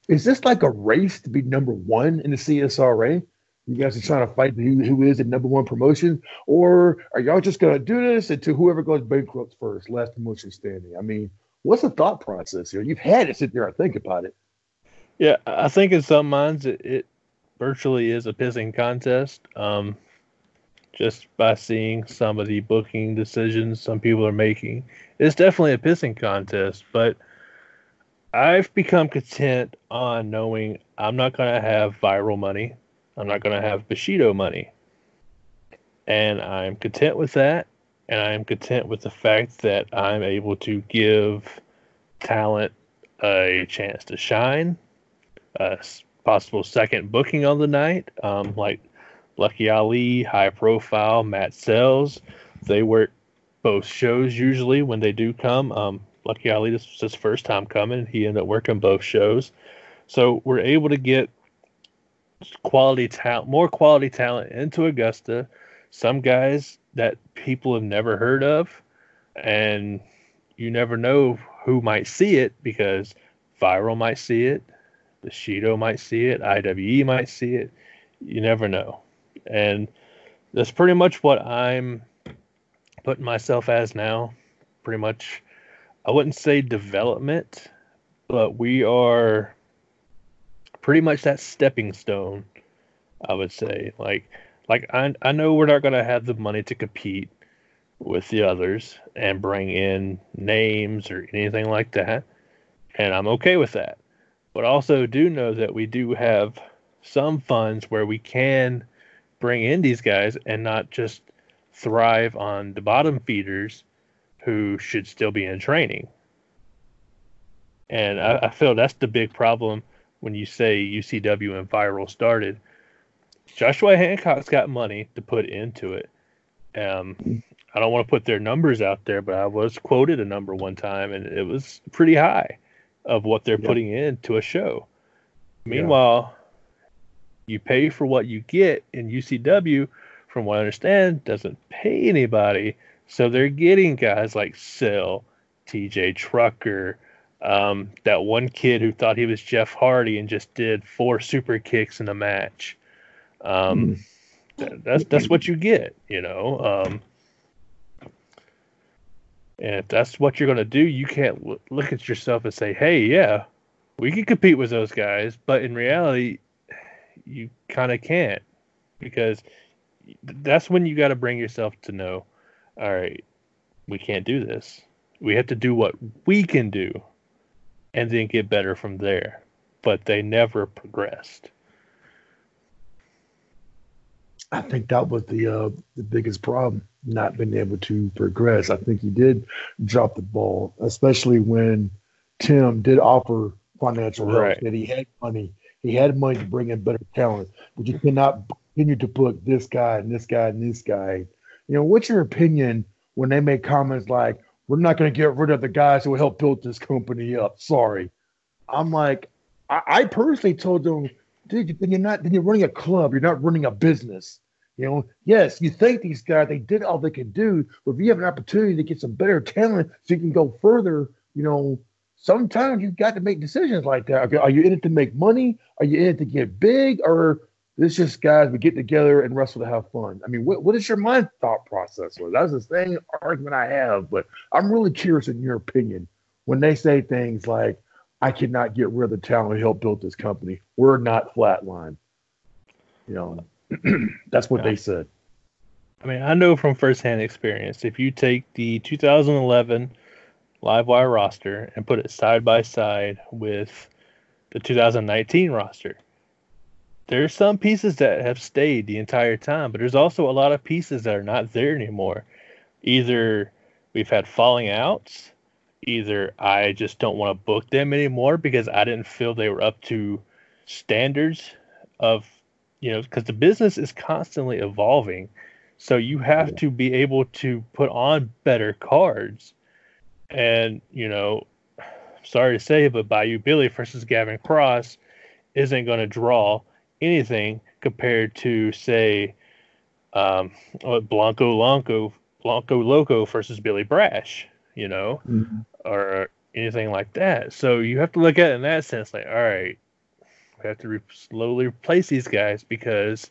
Speaker 11: is this like a race to be number one in the CSRA? You guys are trying to fight who, who is the number one promotion, or are y'all just gonna do this until whoever goes bankrupt first, last promotion standing? I mean, what's the thought process here? You've had to sit there and think about it.
Speaker 14: Yeah, I think in some minds it, it virtually is a pissing contest. Um, just by seeing some of the booking decisions some people are making, it's definitely a pissing contest. But I've become content on knowing I'm not going to have viral money. I'm not going to have Bushido money. And I'm content with that. And I'm content with the fact that I'm able to give talent a chance to shine, a possible second booking on the night, um, like Lucky Ali, high profile, Matt Sells. They work both shows usually when they do come. Um, Lucky Ali, this was his first time coming. He ended up working both shows. So we're able to get quality talent, more quality talent into Augusta. Some guys that people have never heard of, and you never know who might see it because Viral might see it, Bushido might see it, IWE might see it. You never know. And that's pretty much what I'm putting myself as now. Pretty much, I wouldn't say development, but we are pretty much that stepping stone. I would say, like, like I I know we're not gonna have the money to compete with the others and bring in names or anything like that, and I'm okay with that. But also do know that we do have some funds where we can bring in these guys and not just thrive on the bottom feeders who should still be in training. And I, I feel that's the big problem when you say UCW and Viral started. Joshua Hancock's got money to put into it. Um, I don't want to put their numbers out there, but I was quoted a number one time, and it was pretty high of what they're putting into a show. Meanwhile, you pay for what you get in UCW, from what I understand, doesn't pay anybody. So they're getting guys like Cell, TJ Trucker, um, that one kid who thought he was Jeff Hardy and just did four super kicks in a match. Um, th- that's that's what you get, you know. Um, and if that's what you're going to do, you can't l- look at yourself and say, "Hey, yeah, we can compete with those guys," but in reality, you kind of can't because that's when you got to bring yourself to know, all right, we can't do this. We have to do what we can do and then get better from there. But they never progressed.
Speaker 11: I think that was the uh, the biggest problem, not being able to progress. I think he did drop the ball, especially when Tim did offer financial help.
Speaker 14: Right.
Speaker 11: That he had money, he had money to bring in better talent, but you cannot continue to put this guy and this guy and this guy. You know, what's your opinion when they make comments like, "We're not going to get rid of the guys who helped build this company up"? Sorry, I'm like, I, I personally told them, dude, then you're not, you're running a club, you're not running a business. You know, yes, you thank these guys, they did all they could do, but if you have an opportunity to get some better talent so you can go further, you know, sometimes you've got to make decisions like that. Are you in it to make money? Are you in it to get big? Or this just guys we get together and wrestle to have fun? I mean, what, what is your mind thought process? Well, that's the same argument I have, but I'm really curious in your opinion when they say things like, I cannot get rid of the talent who helped build this company. We're not flatline. You know, that's what they said.
Speaker 14: I mean, I know from firsthand experience, if you take the 2011 Livewire roster and put it side by side with the 2019 roster, there's some pieces that have stayed the entire time, but there's also a lot of pieces that are not there anymore. Either we've had falling outs, either I just don't want to book them anymore because I didn't feel they were up to standards of, you know, because the business is constantly evolving. So you have to be able to put on better cards. And, you know, sorry to say, but Bayou Billy versus Gavin Cross isn't going to draw anything compared to, say, um, what, Blanco Lonco, Blanco Loco versus Billy Brash, you know, or anything like that. So you have to look at it in that sense, like, all right, we have to re- slowly replace these guys because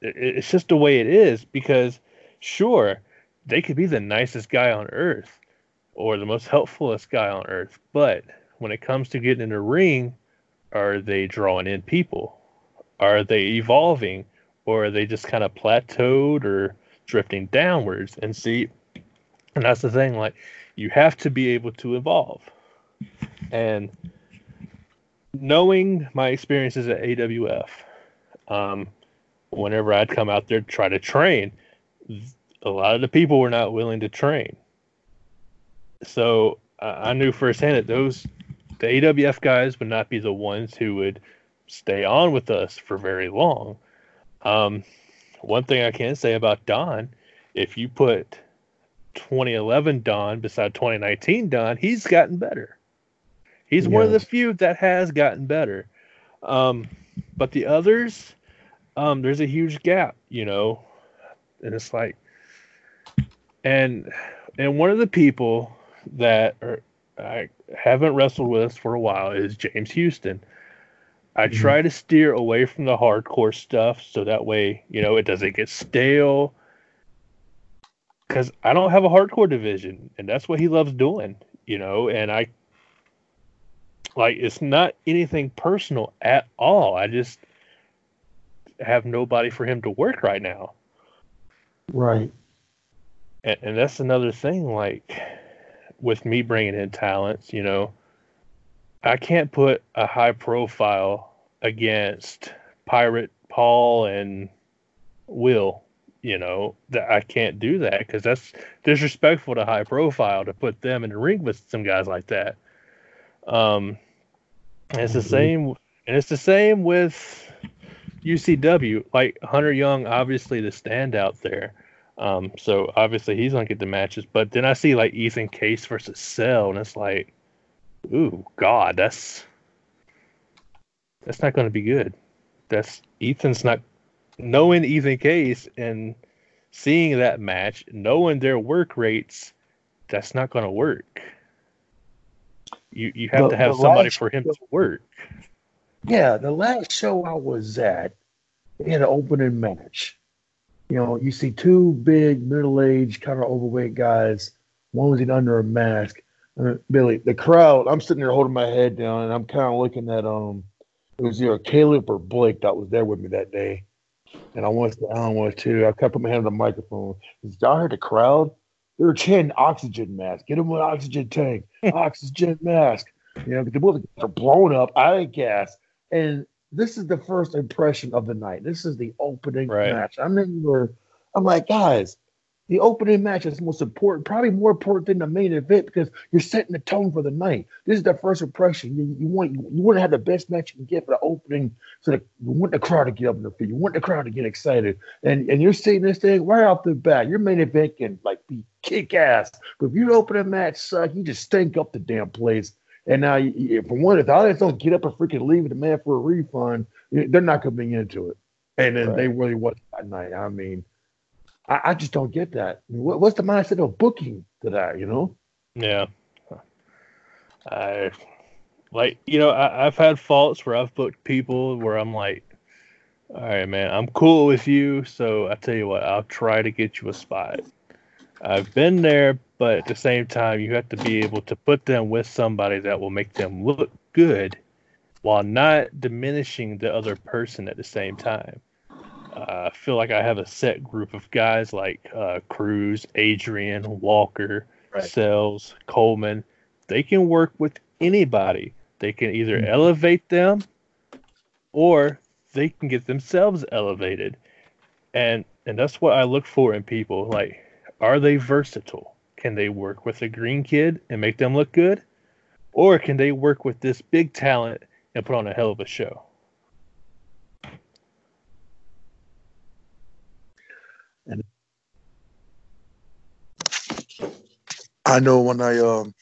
Speaker 14: it, it's just the way it is. Because sure, they could be the nicest guy on earth or the most helpfulest guy on earth, but when it comes to getting in the ring, are they drawing in people? Are they evolving? Or are they just kind of plateaued or drifting downwards? And see, and that's the thing, like you have to be able to evolve. And knowing my experiences at AWF, um, whenever I'd come out there to try to train, a lot of the people were not willing to train. So I I knew firsthand that those the AWF guys would not be the ones who would stay on with us for very long. Um, one thing I can say about Don, if you put 2011 Don beside 2019 Don, he's gotten better. He's one of the few that has gotten better. Um, but the others, um, there's a huge gap, you know, and it's like, and and one of the people that are, I haven't wrestled with for a while is James Houston. I mm-hmm. try to steer away from the hardcore stuff so that way, you know, it doesn't get stale. Because I don't have a hardcore division, and that's what he loves doing, you know. And I like it's not anything personal at all. I just have nobody for him to work right now.
Speaker 11: Right.
Speaker 14: and, and that's another thing like with me bringing in talents you know i can't put a high profile against pirate paul and will you know that i can't do that because that's disrespectful to high profile to put them in the ring with some guys like that. Um and it's the same and it's the same with ucw like hunter young obviously the standout there um, so obviously he's gonna get the matches, but then I see like Ethan Case versus Cell, and it's like, ooh, God, that's that's not gonna be good. That's Ethan's not knowing Ethan Case and seeing that match, knowing their work rates, that's not gonna work. You you have
Speaker 11: The-
Speaker 14: to have somebody for him
Speaker 11: show-
Speaker 14: to work.
Speaker 11: Yeah, the last show I was at, had an opening match. You know, you see two big, middle-aged, kind of overweight guys. One was in under a mask. Uh, Billy, the crowd. I'm sitting there holding my head down, and I'm kind of looking at um. It was either Caleb or Blake that was there with me that day, and I was I was too. I kept putting my hand on the microphone. Y'all heard the crowd? They were chanting oxygen mask. Get him an oxygen tank. oxygen mask. You know, because the buildings are blown up out of gas. And
Speaker 15: this is the first impression of the night. This is the opening
Speaker 14: Right.
Speaker 15: match. I remember, I'm like, guys, the opening match is most important, probably more important than the main event because you're setting the tone for the night. This is the first impression. You, you want you, want to have the best match you can get for the opening, so that you want the crowd to get up in their feet. You want the crowd to get excited, and and you're seeing this thing right off the bat. Your main event can like be kick ass, but if your opening match suck, you just stink up the damn place. And now, you- you- for one, if the audience don't get up and freaking leave the man for a refund, they're not going to be into it. And then they really was that night. I mean, I, I just don't get that. I mean, what, what's the mindset of booking to that? You know?
Speaker 14: Yeah. I like you know I, I've had faults where I've booked people where I'm like, all right, man, I'm cool with you, so I tell you what, I'll try to get you a spot. I've been there, but at the same time, you have to be able to put them with somebody that will make them look good, while not diminishing the other person at the same time. Uh, I feel like I have a set group of guys like uh, Cruz, Adrian, Walker,
Speaker 15: Right.
Speaker 14: Sells, Coleman. They can work with anybody. They can either elevate them or they can get themselves elevated. And and that's what I look for in people. Like, are they versatile? Can they work with a green kid and make them look good? Or can they work with this big talent and put on a hell of a show?
Speaker 11: I know when I um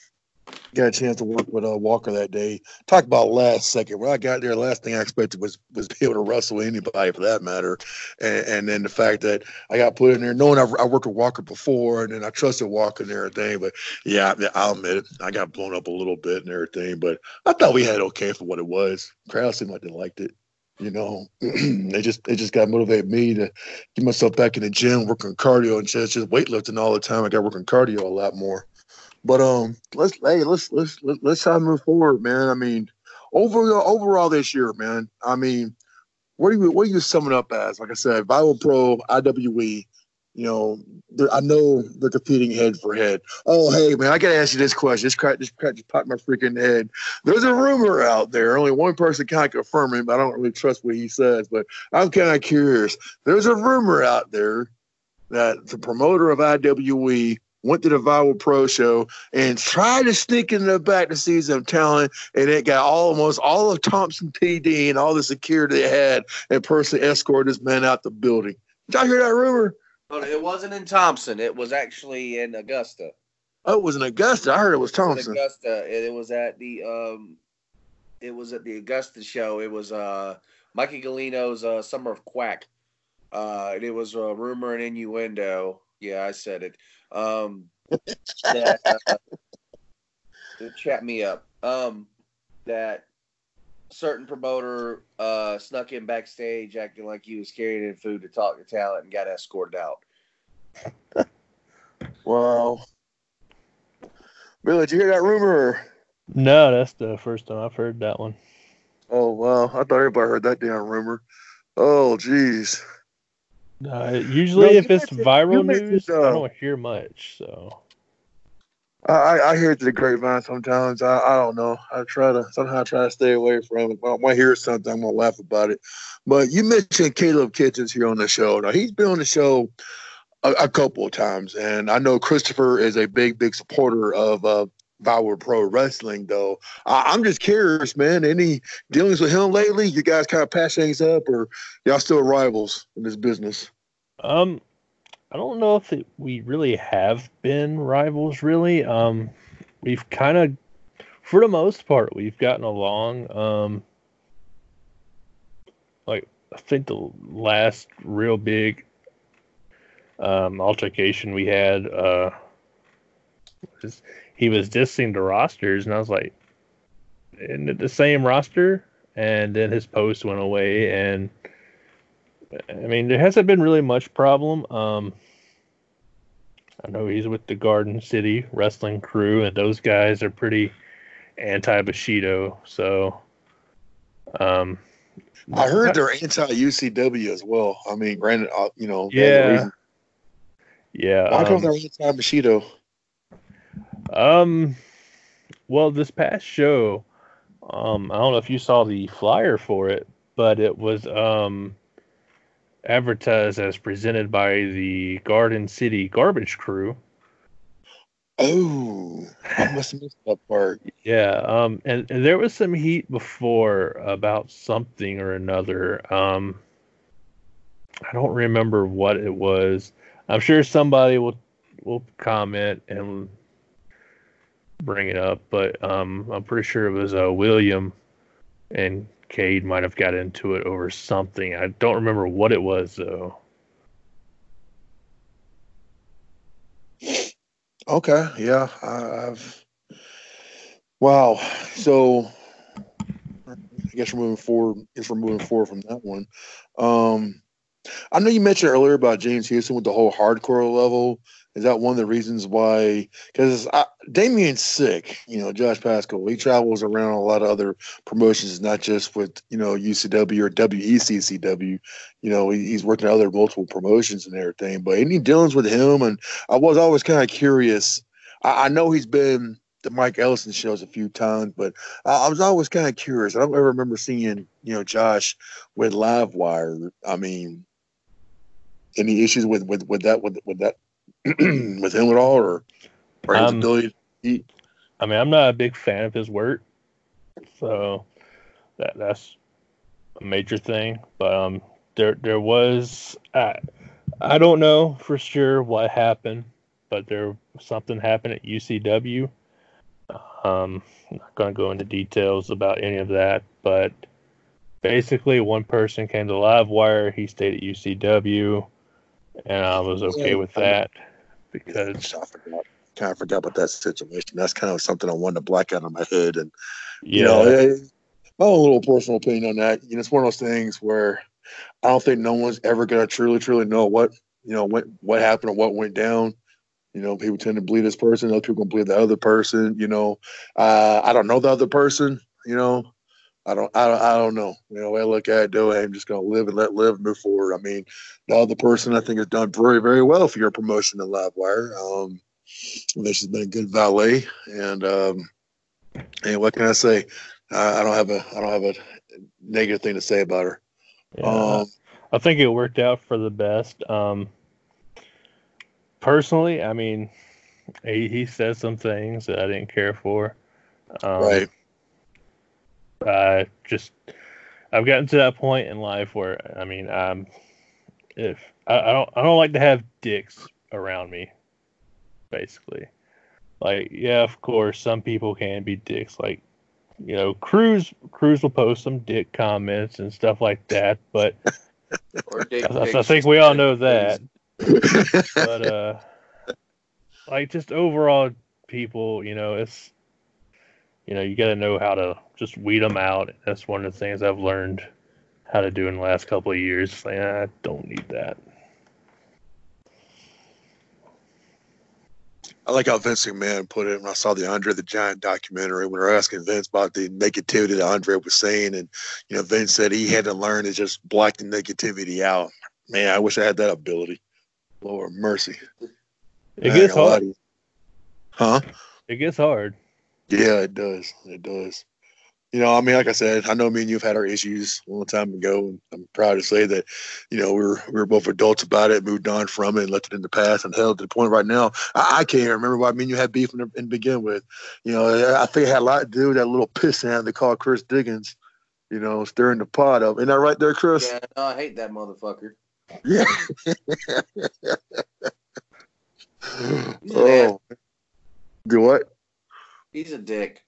Speaker 11: got a chance to work with uh, Walker that day. Talk about last second. When I got there, last thing I expected was was be able to wrestle anybody for that matter, and, and then the fact that I got put in there, knowing I've, I worked with Walker before, and then I trusted Walker and everything. But yeah, I'll admit it, I got blown up a little bit and everything. But I thought we had okay for what it was. Crowd seemed like they liked it. You know, they just they just got motivated me to get myself back in the gym, working cardio and just just weightlifting all the time. I got working cardio a lot more. But um, let's hey, let's let's let's let's try to move forward, man. I mean, overall overall this year, man. I mean, what do you what are you summing up as? Like I said, Viral Pro, IWE. You know, I know they're competing head for head. Oh, hey, man, I gotta ask you this question. This crack, this crack just popped my freaking head. There's a rumor out there. Only one person can confirm it, but I don't really trust what he says. But I'm kind of curious. There's a rumor out there that the promoter of IWE went to the Viral Pro show and tried to sneak in the back to see some talent, and it got almost all of Thompson PD and all the security they had and personally escorted this man out the building. Did y'all hear that rumor?
Speaker 3: It wasn't in Thompson. It was actually in Augusta.
Speaker 11: Oh, it was in Augusta. I heard it was
Speaker 3: It was
Speaker 11: Thompson.
Speaker 3: Augusta. It, it was at the um, it was at the Augusta show. It was uh Mikey Galino's uh, Summer of Quack. Uh, and it was a rumor and innuendo. Yeah, I said it. Um, that uh, to chat me up. Um, that certain promoter uh snuck in backstage acting like he was carrying in food to talk to talent and got escorted out.
Speaker 11: Wow. Billy, did you hear that rumor?
Speaker 14: No, that's the first time I've heard that one.
Speaker 11: Oh wow, I thought everybody heard that damn rumor. Oh jeez.
Speaker 14: Uh, usually,
Speaker 11: No,
Speaker 14: if it's
Speaker 11: mentioned-
Speaker 14: viral
Speaker 11: mentioned,
Speaker 14: news, I
Speaker 11: uh,
Speaker 14: don't hear much. So
Speaker 11: I, I I hear it to the grapevine sometimes. I, I don't know. I try to somehow I try to stay away from it. When I hear something, I'm gonna laugh about it. But you mentioned Caleb Kitchens here on the show. Now he's been on the show a, a couple of times, and I know Christopher is a big, big supporter of uh, Viral Pro Wrestling. Though I, I'm just curious, man. Any dealings with him lately? You guys kind of patch things up, or y'all still rivals in this business?
Speaker 14: Um, I don't know if it, we really have been rivals. Really, um, we've kind of, for the most part, we've gotten along. Um, like I think the last real big um, altercation we had, uh, was he was dissing the rosters, and I was like, "Isn't it the same roster?" And then his post went away, and I mean, there hasn't been really much problem. Um, I know he's with the Garden City Wrestling Crew, and those guys are pretty anti Bushido. So, um,
Speaker 11: I heard they're anti UCW as well. I mean, granted, uh, you know,
Speaker 14: Yeah. yeah.
Speaker 11: Why come
Speaker 14: um,
Speaker 11: they're anti Bushido?
Speaker 14: Um, well, this past show, um, I don't know if you saw the flyer for it, but it was um advertised as presented by the Garden City Garbage Crew.
Speaker 11: Oh, I must have missed that part.
Speaker 14: Yeah, um, and, and there was some heat before about something or another. Um, I don't remember what it was. I'm sure somebody will will comment and bring it up, but um, I'm pretty sure it was uh, William and Cade might have got into it over something. I don't remember what it was though.
Speaker 11: Okay, yeah, I've. Wow. So, I guess we're moving forward. I guess we're moving forward from that one. Um, I know you mentioned earlier about James Houston with the whole hardcore level. Is that one of the reasons why? Because Damien's sick. You know, Josh Pascal. He travels around a lot of other promotions, not just with you know UCW or WECCW. You know, he, he's working other multiple promotions and everything. But any dealings with him, and I was always kind of curious. I, I know he's been the Mike Ellison shows a few times, but I, I was always kind of curious. I don't ever remember seeing you know Josh with Livewire. I mean, any issues with with with that with with that with him at all, or or his
Speaker 14: Um,
Speaker 11: ability to eat?
Speaker 14: I mean, I'm not a big fan of his work, so that that's a major thing. But um, there there was I I don't know for sure what happened, but there something happened at UCW. Um, I'm not gonna go into details about any of that, but basically, one person came to Livewire. He stayed at UCW, and I was okay with that because
Speaker 11: I forgot. Kind of forgot about that situation. That's kind of something I wanted to black out of my head, and
Speaker 14: yeah,
Speaker 11: you know, eh, my own little personal opinion on that. You know, it's one of those things where I don't think no one's ever gonna truly, truly know what you know what what happened or what went down. You know, people tend to believe this person, other people gonna believe the other person. You know, uh, I don't know the other person. You know, I don't, I don't, I don't know. You know, I look at it, do I'm just gonna live and let live, move forward. I mean, the other person I think has done very, very well for your promotion in Livewire. Um, this she's been a good valet, and um, and what can I say? I, I don't have a, I don't have a negative thing to say about her.
Speaker 14: Yeah,
Speaker 11: Um,
Speaker 14: I think it worked out for the best. Um, personally, I mean, he, he said some things that I didn't care for. Um,
Speaker 11: Right.
Speaker 14: I just, I've gotten to that point in life where, I mean, um, if I, I don't, I don't like to have dicks around me. Basically, like, yeah, of course, some people can be dicks. Like, you know, Cruz, Cruz will post some dick comments and stuff like that, but.
Speaker 3: Or dick
Speaker 14: I, I
Speaker 3: pics.
Speaker 14: think we all know that. but uh like just overall people, you know, it's you know, you got to know how to just weed them out. That's one of the things I've learned how to do in the last couple of years. Like, I don't need that.
Speaker 11: I like how Vince McMahon put it when I saw the Andre the Giant documentary when they were asking Vince about the negativity that Andre was saying. And, you know, Vince said he had to learn to just block the negativity out. Man, I wish I had that ability. Lord mercy.
Speaker 14: It gets hard.
Speaker 11: Huh?
Speaker 14: It gets hard.
Speaker 11: Yeah, it does. It does. You know, I mean, like I said, I know me and you've had our issues a long time ago, and I'm proud to say that, you know, we were we were both adults about it, moved on from it, and left it in the past, and held to the point right now. I, I can't remember why me and you had beef in, the, in begin with. You know, I think it had a lot to do with that little piss hand they called Chris Dickens. You know, stirring the pot up. Isn't that right there, Chris?
Speaker 3: Yeah, no, I hate that motherfucker.
Speaker 11: Yeah.
Speaker 3: He's an ass.
Speaker 11: oh. Do what?
Speaker 3: He's a dick.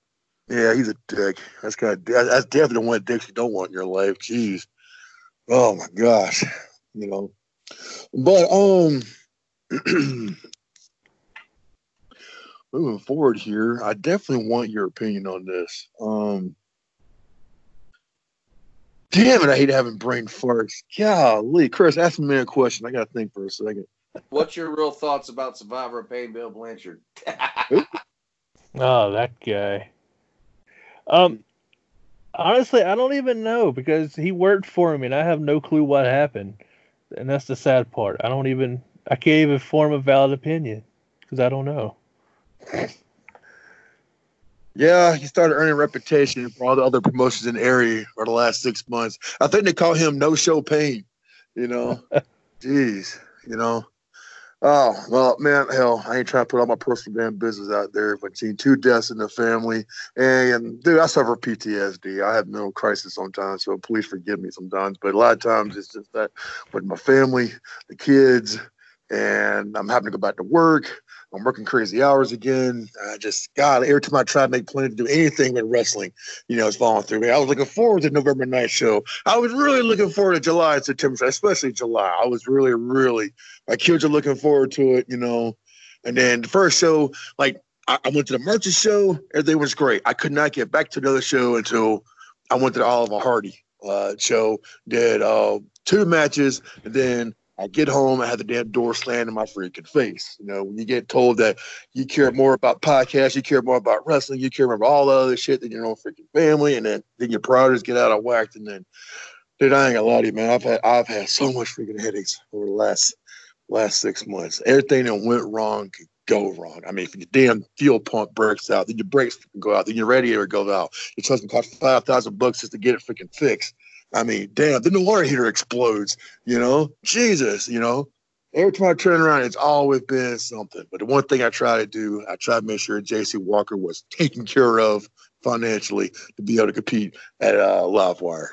Speaker 11: Yeah, he's a dick. That's kind of that's definitely one of the dicks you don't want in your life. Jeez. Oh my gosh. You know. But um moving forward here, I definitely want your opinion on this. Um Damn it, I hate having brain farts. Golly, Chris, ask me a question. I gotta think for a second.
Speaker 3: What's your real thoughts about Survivor paying Bill Blanchard?
Speaker 14: Oh, that guy. Um, honestly, I don't even know because he worked for me, and I have no clue what happened. And that's the sad part. I don't even. I can't even form a valid opinion because I don't know.
Speaker 11: Yeah, he started earning reputation for all the other promotions in the area for the last six months. I think they call him No Show Pain. You know, jeez, you know. Oh well, man, hell, I ain't trying to put all my personal damn business out there. But seen two deaths in the family, and dude, I suffer PTSD. I have mental crisis sometimes, so please forgive me sometimes. But a lot of times it's just that with my family, the kids, and I'm having to go back to work. I'm working crazy hours again. I just, God, every time I try to make plans to do anything with wrestling, you know, it's falling through me. I was looking forward to November night show. I was really looking forward to July and September, especially July. I was really, really, my kids are looking forward to it, you know. And then the first show, like, I, I went to the merchant show. Everything was great. I could not get back to another show until I went to the Oliver Hardy uh, show, did uh, two matches, and then I get home, I had the damn door slammed in my freaking face. You know, when you get told that you care more about podcasts, you care more about wrestling, you care more about all the other shit than your own freaking family, and then, then your priorities get out of whack, and then, dude, I ain't gonna lie to you, man. I've had I've had so much freaking headaches over the last last six months. Everything that went wrong could go wrong. I mean, if your damn fuel pump breaks out, then your brakes go out, then your radiator goes out. Your trust cost five thousand bucks just to get it freaking fixed. I mean, damn, then the water heater explodes, you know? Jesus, you know? Every time I turn around, it's always been something. But the one thing I try to do, I try to make sure JC Walker was taken care of financially to be able to compete at uh, Livewire.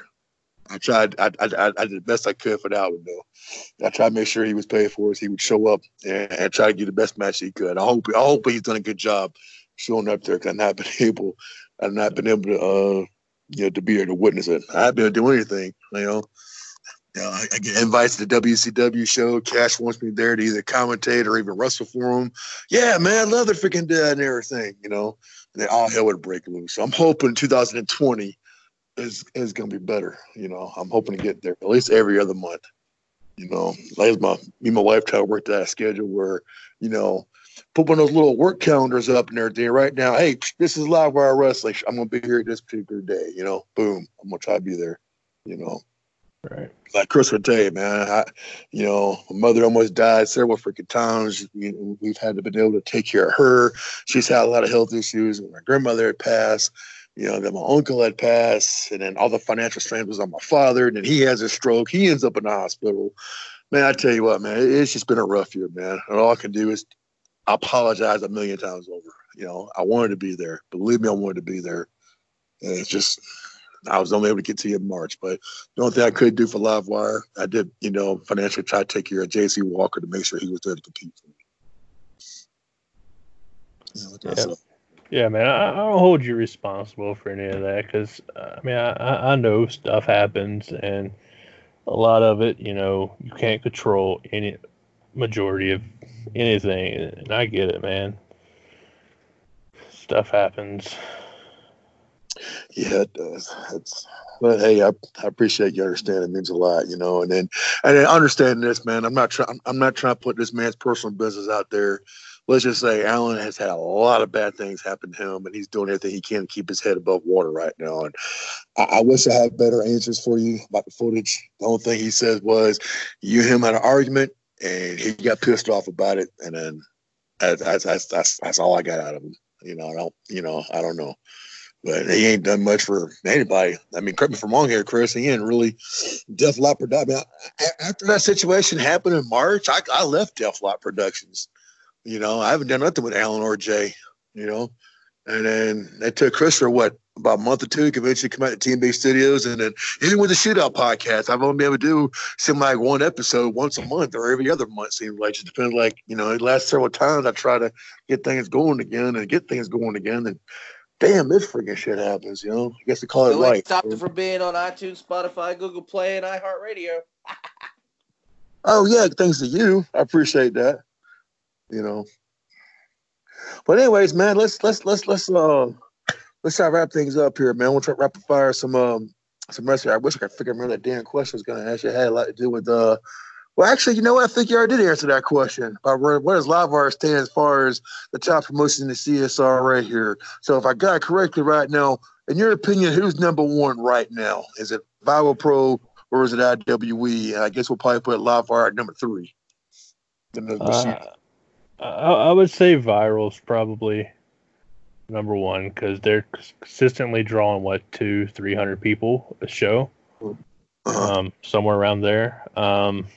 Speaker 11: I tried, I, I, I did the best I could for that one, though. I tried to make sure he was paid for us. He would show up and, and try to get the best match he could. I hope, I hope he's done a good job showing up there because I've not been able, I've not been able to, uh, you know, to be here to witness it. I haven't been able to do anything, you know. You know, I, I get invites to the WCW show. Cash wants me there to either commentate or even wrestle for him. Yeah, man, love the freaking dad and everything, you know. And then all hell would break loose. So I'm hoping 2020 is is gonna be better. You know, I'm hoping to get there at least every other month. You know, like my me and my wife try to work that schedule where, you know, put one of those little work calendars up and everything right now. Hey, this is live wire wrestling. I'm gonna be here this particular day. You know, boom. I'm gonna try to be there. You know,
Speaker 14: right?
Speaker 11: Like Chris would tell you, man. I, you know, my mother almost died several freaking times. You know, we've had to be able to take care of her. She's had a lot of health issues. My grandmother had passed. You know, then my uncle had passed, and then all the financial strain was on my father. And then he has a stroke. He ends up in the hospital. Man, I tell you what, man, it's just been a rough year, man. And all I can do is I apologize a million times over. You know, I wanted to be there. Believe me, I wanted to be there. And it's just I was only able to get to you in March. But the only thing I could do for Livewire, I did, you know, financially try to take care of JC Walker to make sure he was there to compete for me. You know,
Speaker 14: Yeah. Yeah, man, I, I don't hold you responsible for any of that because I mean, I I know stuff happens, and a lot of it, you know, you can't control any majority of anything, and I get it, man. Stuff happens.
Speaker 11: Yeah, it does. It's but hey, I, I appreciate you understanding. It means a lot, you know. And then and then understanding this, man. I'm not trying. I'm not trying to put this man's personal business out there. Let's just say Alan has had a lot of bad things happen to him, and he's doing everything he can to keep his head above water right now. And I, I wish I had better answers for you about the footage. The only thing he said was, you and him had an argument, and he got pissed off about it, and then that's that's that's, that's, all I got out of him. You know, I don't. You know, I don't know but he ain't done much for anybody. I mean, correct me I'm wrong here, Chris. He ain't really Def Lot Productions. After that situation happened in March, I, I left Def Lot Productions. You know, I haven't done nothing with Alan or Jay. You know, and then they took Chris for what about a month or two to eventually come out to Team Studios, and then even with the Shootout podcast, I've only been able to do seem like one episode once a month or every other month. Seems like just depends. Like you know, the last several times I try to get things going again and get things going again, and damn, this freaking shit happens. You know, I guess they call it
Speaker 3: So it
Speaker 11: life.
Speaker 3: stopped it from being on iTunes, Spotify, Google Play, and iHeartRadio.
Speaker 11: Oh yeah, thanks to you. I appreciate that. You know. But anyways, man, let's let's let's let's uh let's try to wrap things up here, man. We'll try to rapid fire some um some rest here. I wish I could figure out that damn question was gonna ask you had a lot to do with uh well actually you know what I think you already did answer that question about where where does Livewire stand as far as the top promotion in the CSR right here. So if I got it correctly right now, in your opinion, who's number one right now? Is it Viral Pro or is it IWE? I guess we'll probably put Livewire at number three. Then the machine-
Speaker 14: Uh, I, I would say virals probably. number one, because they're consistently drawing what two, three hundred people a show, um, somewhere around there. Um,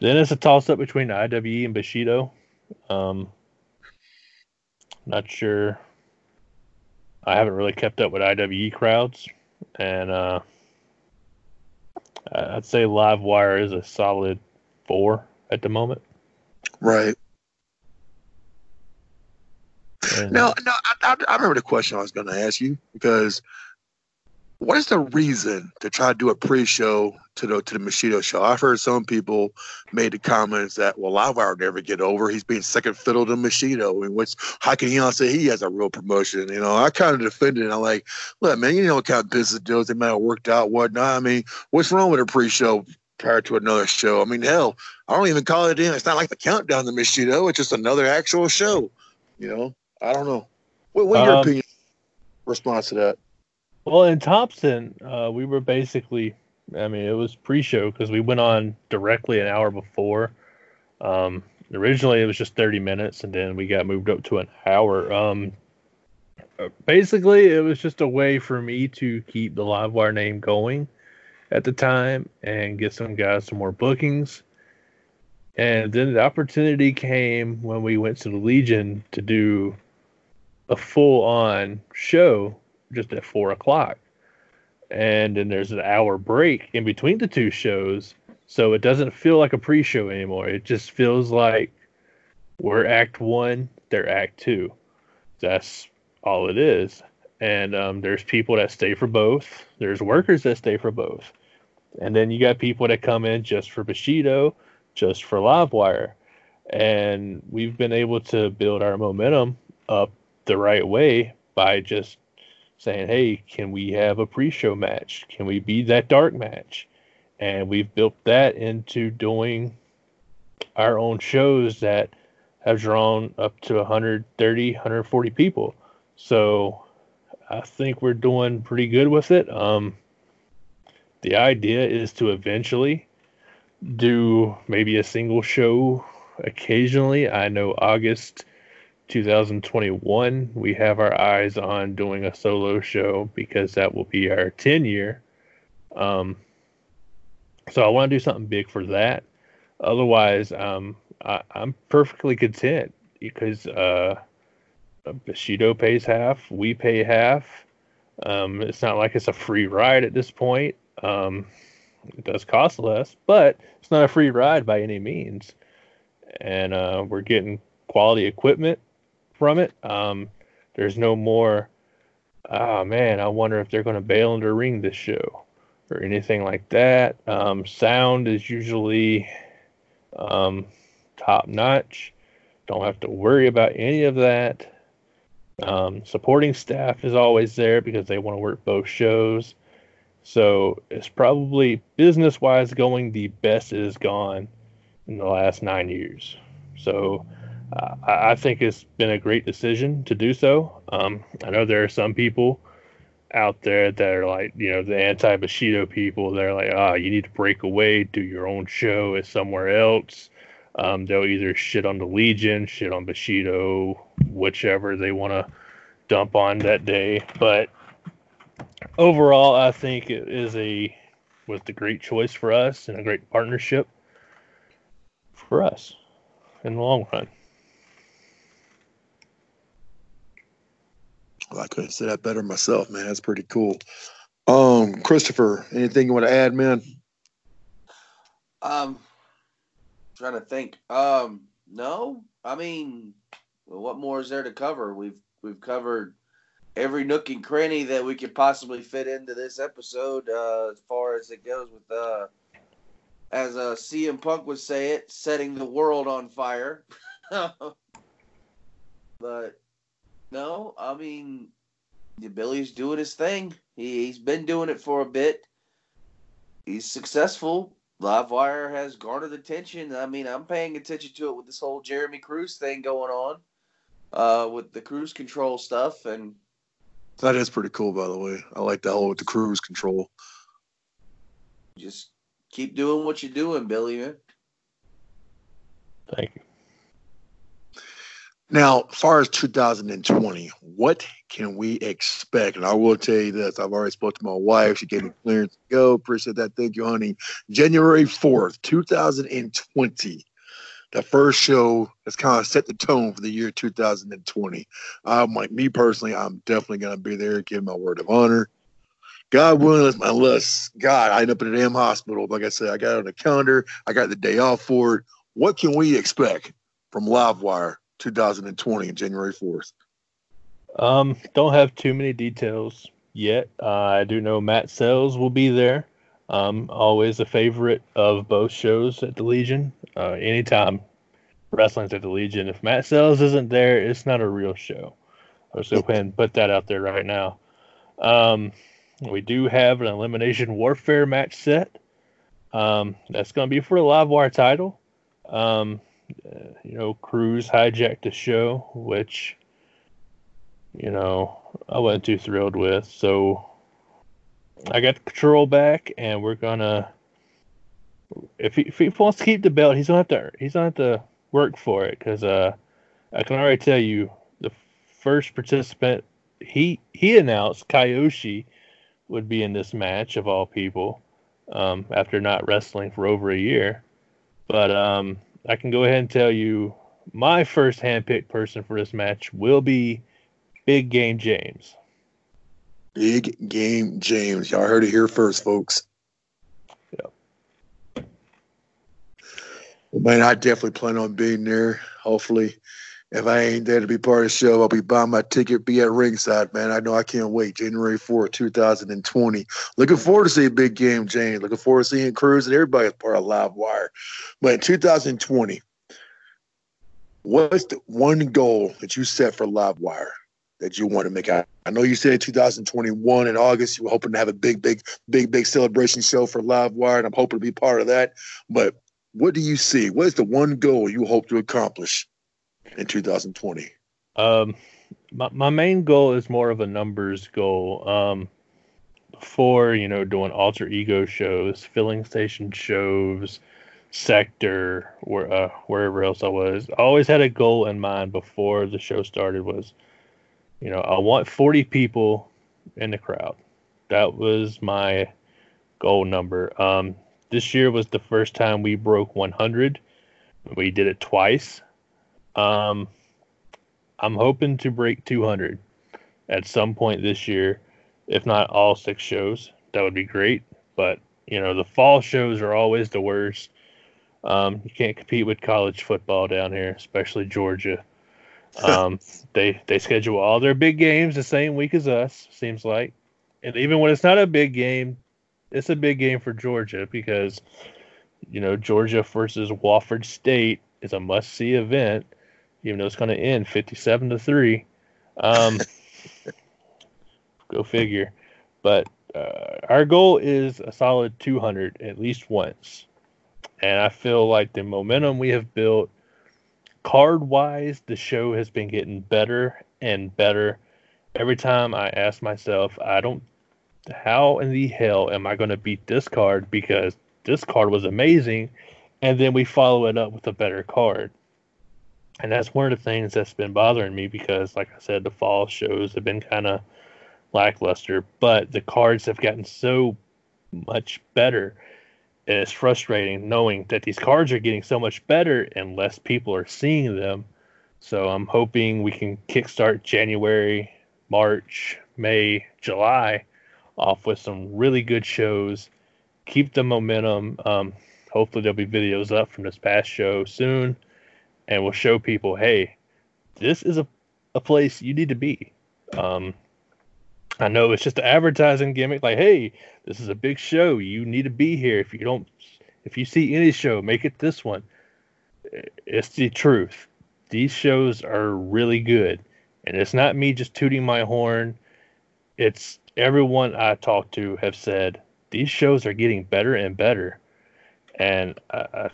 Speaker 14: then it's a toss up between IWE and Bushido. Um, not sure. I haven't really kept up with IWE crowds, and uh, I'd say Livewire is a solid four at the moment.
Speaker 16: Right.
Speaker 14: And-
Speaker 16: Now, no, I, I, I remember the question I was going to ask you because what is the reason to try to do a pre-show to the to the Bushido show? I've heard some people made the comments that well, Livewire would never get over. He's being second fiddle to Bushido, and what's how can he not say he has a real promotion? You know, I kind of defended it. I'm like, look, man, you know what kind of business deals they might have worked out, whatnot. I mean, what's wrong with a pre-show prior to another show? I mean, hell, I don't even call it in. It's not like the countdown to Bushido. It's just another actual show. You know, I don't know. What, what's your
Speaker 14: Um,
Speaker 16: opinion? Response to that?
Speaker 14: Well, in Thompson, uh, we were basically, I mean, it was pre-show because we went on directly an hour before. Um, originally, it was just 30 minutes, and then we got moved up to an hour. Um, uh, basically, it was just a way for me to keep the Livewire name going at the time and get some guys some more bookings. And then the opportunity came when we went to the Legion to do a full on show just at four o'clock. And then there's an hour break in between the two shows. So it doesn't feel like a pre show anymore. It just feels like we're act one, they're act two. That's all it is. And um, there's people that stay for both, there's workers that stay for both. And then you got people that come in just for Bushido, just for Livewire. And we've been able to build our momentum up the right way by just saying, hey, can we have a pre show match? Can we be that dark match? And we've built that into doing our own shows that have drawn up to 130, 140 people. So I think we're doing pretty good with it. Um, the idea is to eventually do maybe a single show occasionally. I know August 2021, we have our eyes on doing a solo show because that will be our 10 year. Um, so I want to do something big for that. Otherwise, um, I, I'm perfectly content because uh, Bushido pays half, we pay half. Um, it's not like it's a free ride at this point. Um, it does cost less, but it's not a free ride by any means. And uh, we're getting quality equipment from it. Um, there's no more, oh man, I wonder if they're going to bail into ring this show or anything like that. Um, sound is usually um, top notch. Don't have to worry about any of that. Um, supporting staff is always there because they want to work both shows. So it's probably business wise going the best it has gone in the last nine years. So uh, I think it's been a great decision to do so. Um, I know there are some people out there that are like, you know, the anti Bushido people. They're like, ah, you need to break away, do your own show at somewhere else. Um, they'll either shit on the Legion, shit on Bushido, whichever they want to dump on that day. But overall, I think it is a was the great choice for us and a great partnership for us in the long run.
Speaker 16: Well, I couldn't say that better myself, man. That's pretty cool. Um, Christopher, anything you want to add, man?
Speaker 3: Um, trying to think. Um, no, I mean, well, what more is there to cover? We've we've covered every nook and cranny that we could possibly fit into this episode. Uh, as far as it goes with uh, as uh, CM Punk would say it, setting the world on fire. but no, I mean, Billy's doing his thing. He, he's been doing it for a bit. He's successful. Livewire has garnered attention. I mean, I'm paying attention to it with this whole Jeremy Cruz thing going on, uh, with the cruise control stuff, and
Speaker 16: That is pretty cool, by the way. I like that whole with the cruise control.
Speaker 3: just keep doing what you're doing, Billy. Man.
Speaker 14: Thank you.
Speaker 11: Now, as far as 2020, what can we expect? And I will tell you this: I've already spoke to my wife. She gave me clearance to go. Appreciate that. Thank you, honey. January 4th, 2020, the first show that's kind of set the tone for the year 2020. I'm like me personally, I'm definitely gonna be there. Give my word of honor. God willing, unless God, I end up in a damn hospital. Like I said, I got on the calendar. I got the day off for it. What can we expect from Livewire 2020 January 4th?
Speaker 14: Um, don't have too many details yet. Uh, I do know Matt Sells will be there. Um, always a favorite of both shows at the Legion. Uh, anytime wrestling's at the Legion, if Matt Sells isn't there, it's not a real show. Let's go ahead and put that out there right now. Um, we do have an elimination warfare match set. Um, that's going to be for the live wire title. Um, uh, you know, Cruz hijacked the show, which, you know, I wasn't too thrilled with. So I got the control back, and we're gonna. If he, if he wants to keep the belt, he's gonna have to he's gonna have to work for it because uh, I can already tell you the first participant he he announced Kyoshi would be in this match of all people um, after not wrestling for over a year. But um, I can go ahead and tell you my first handpicked person for this match will be Big Game James.
Speaker 11: Big Game James. Y'all heard it here first, folks.
Speaker 14: Yeah.
Speaker 11: Well, man, I definitely plan on being there. Hopefully, if I ain't there to be part of the show, I'll be buying my ticket, be at ringside, man. I know I can't wait. January 4th, 2020. Looking forward to seeing Big Game James. Looking forward to seeing Cruz and everybody as part of Live Wire. But in 2020, what's the one goal that you set for Live Wire that you want to make out? I know you said 2021 in August, you were hoping to have a big, big, big, big celebration show for Live Wire, and I'm hoping to be part of that. But what do you see? What is the one goal you hope to accomplish in 2020?
Speaker 14: Um, my, my main goal is more of a numbers goal. Um, before, you know, doing alter ego shows, filling station shows, sector, where, uh, wherever else I was, I always had a goal in mind before the show started was, you know, I want 40 people in the crowd. That was my goal number. Um, this year was the first time we broke 100. We did it twice. Um, I'm hoping to break 200 at some point this year, if not all six shows. That would be great. But you know, the fall shows are always the worst. Um, you can't compete with college football down here, especially Georgia. Um, they they schedule all their big games the same week as us. Seems like, and even when it's not a big game, it's a big game for Georgia because you know Georgia versus Wofford State is a must see event, even though it's going to end fifty seven to three. Um, go figure. But uh, our goal is a solid two hundred at least once, and I feel like the momentum we have built card wise, the show has been getting better and better. Every time I ask myself, I don't, how in the hell am I going to beat this card because this card was amazing, and then we follow it up with a better card. And that's one of the things that's been bothering me because, like I said, the fall shows have been kind of lackluster, but the cards have gotten so much better and it's frustrating knowing that these cards are getting so much better and less people are seeing them. So I'm hoping we can kickstart January, March, May, July off with some really good shows. Keep the momentum. Um, hopefully there'll be videos up from this past show soon, and we'll show people, hey, this is a, a place you need to be. Um, I know it's just an advertising gimmick, like, hey, this is a big show. You need to be here. If you don't, if you see any show, make it this one. It's the truth. These shows are really good, and it's not me just tooting my horn. It's everyone I talk to have said these shows are getting better and better, and I, I,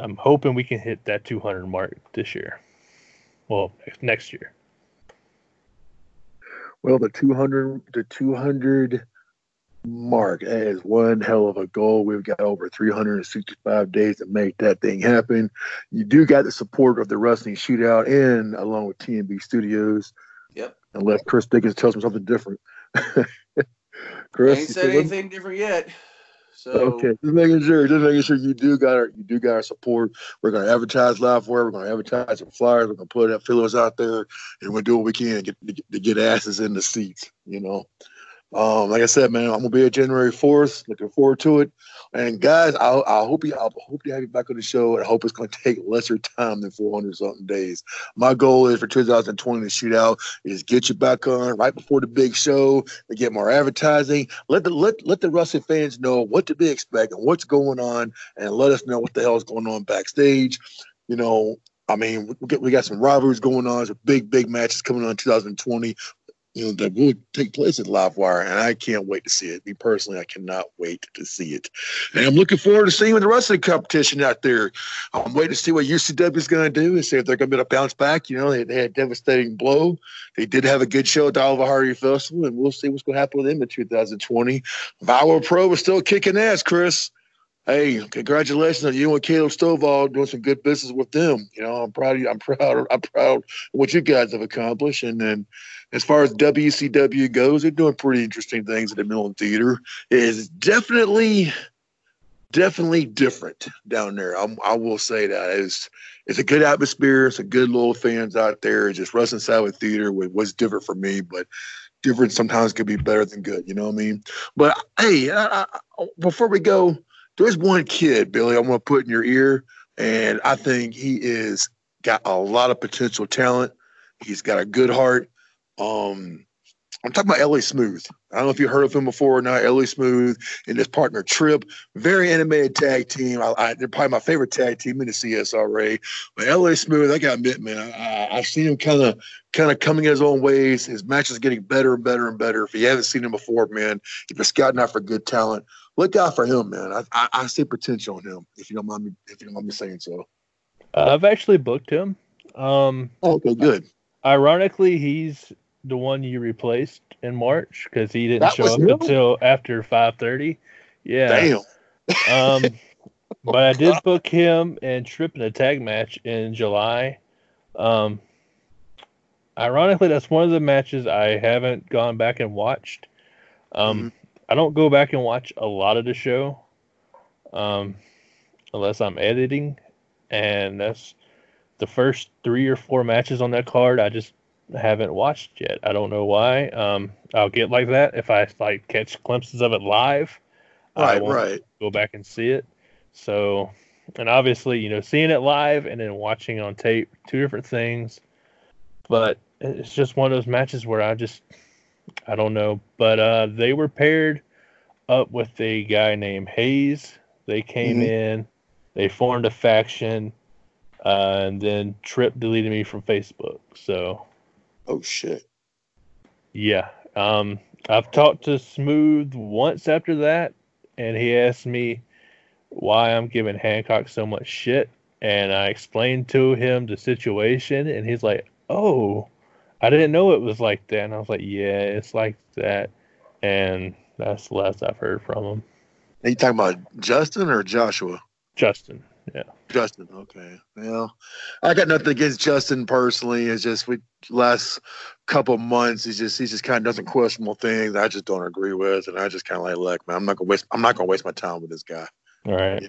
Speaker 14: I'm hoping we can hit that 200 mark this year. Well, next year.
Speaker 11: Well, the 200, the 200 Mark, that is one hell of a goal. We've got over 365 days to make that thing happen. You do got the support of the Wrestling Shootout and along with TMB Studios.
Speaker 3: Yep.
Speaker 11: Unless Chris Dickens tells me something different.
Speaker 3: I
Speaker 11: Chris,
Speaker 3: ain't said
Speaker 11: still with me?
Speaker 3: anything different yet. So
Speaker 11: Okay, just making sure, just making sure you do got our, you do got our support. We're gonna advertise live for it. We're gonna advertise some flyers. We're gonna put up fillers out there, and we'll do what we can to get to get asses in the seats. You know, um, like I said, man, I'm gonna be at January 4th. Looking forward to it. And guys, I, I hope you, I hope to have you back on the show. And I hope it's gonna take lesser time than 400 something days. My goal is for 2020 to shoot out is get you back on right before the big show to get more advertising. Let the let let the wrestling fans know what to be expecting, what's going on, and let us know what the hell is going on backstage. You know, I mean, we got, we got some rivalries going on, some big big matches coming on in 2020. You know that will take place at Livewire, and I can't wait to see it. Me personally, I cannot wait to see it, and I'm looking forward to seeing the rest of the competition out there. I'm waiting to see what UCW is going to do and see if they're going to be able to bounce back. You know, they, they had a devastating blow. They did have a good show at the Oliver Hardy Festival, and we'll see what's going to happen with them in 2020. Viral Pro is still kicking ass, Chris. Hey, congratulations on you and Caleb Stovall doing some good business with them. You know, I'm proud of you. I'm proud. I'm proud of what you guys have accomplished. And then, as far as WCW goes, they're doing pretty interesting things at the Millen Theater. It is definitely, definitely different down there. I'm, I will say that it's it's a good atmosphere. It's a good little fans out there. It's just Wrestling Salad Theater was, was different for me, but different sometimes could be better than good. You know what I mean? But hey, I, I, before we go, there's one kid, Billy, I'm going to put in your ear, and I think he is got a lot of potential talent. He's got a good heart. Um, I'm talking about LA Smooth. I don't know if you heard of him before or not. LA Smooth and his partner Trip, very animated tag team. I, I, they're probably my favorite tag team in the CSRA. But LA Smooth, I got to admit, man, I, I, I've seen him kind of kind of coming his own ways. His matches is getting better and better and better. If you haven't seen him before, man, if you're scouting out for good talent, look out for him, man. I, I, I see potential in him. If you don't mind me, if you don't mind me saying so.
Speaker 14: Uh, I've actually booked him. Um,
Speaker 11: okay, good.
Speaker 14: Ironically, he's the one you replaced in March because he didn't
Speaker 11: That
Speaker 14: show up
Speaker 11: him?
Speaker 14: until after five thirty. Yeah.
Speaker 11: Damn.
Speaker 14: Um, but I did book him and Trip in a tag match in July. Um, ironically, that's one of the matches I haven't gone back and watched. Um, I don't go back and watch a lot of the show, um, unless I'm editing, and that's the first three or four matches on that card. I just haven't watched yet. I don't know why. Um, I'll get like that if I like catch glimpses of it live.
Speaker 11: Right, right.
Speaker 14: Go back and see it. So, and obviously, you know, seeing it live and then watching on tape, two different things. But it's just one of those matches where I just, I don't know. But uh, they were paired up with a guy named Hayes. They came
Speaker 11: Mhm.
Speaker 14: in, they formed a faction, uh, and then Trip deleted me from Facebook. So,
Speaker 11: Oh shit.
Speaker 14: yeah. Um, I've talked to Smooth once after that, and he asked me why I'm giving Hancock so much shit. And I explained to him the situation, and he's like, Oh, I didn't know it was like that. And I was like, Yeah, it's like that. And that's the last I've heard from him.
Speaker 11: Are you talking about Justin or Joshua?
Speaker 14: Justin, yeah.
Speaker 11: Justin, okay. Well, I got nothing against Justin personally. It's just we last couple months, he's just he just kind of does some questionable things I just don't agree with, and I just kind of like, look, man, I'm not gonna waste I'm not gonna waste my time with this guy.
Speaker 14: All right.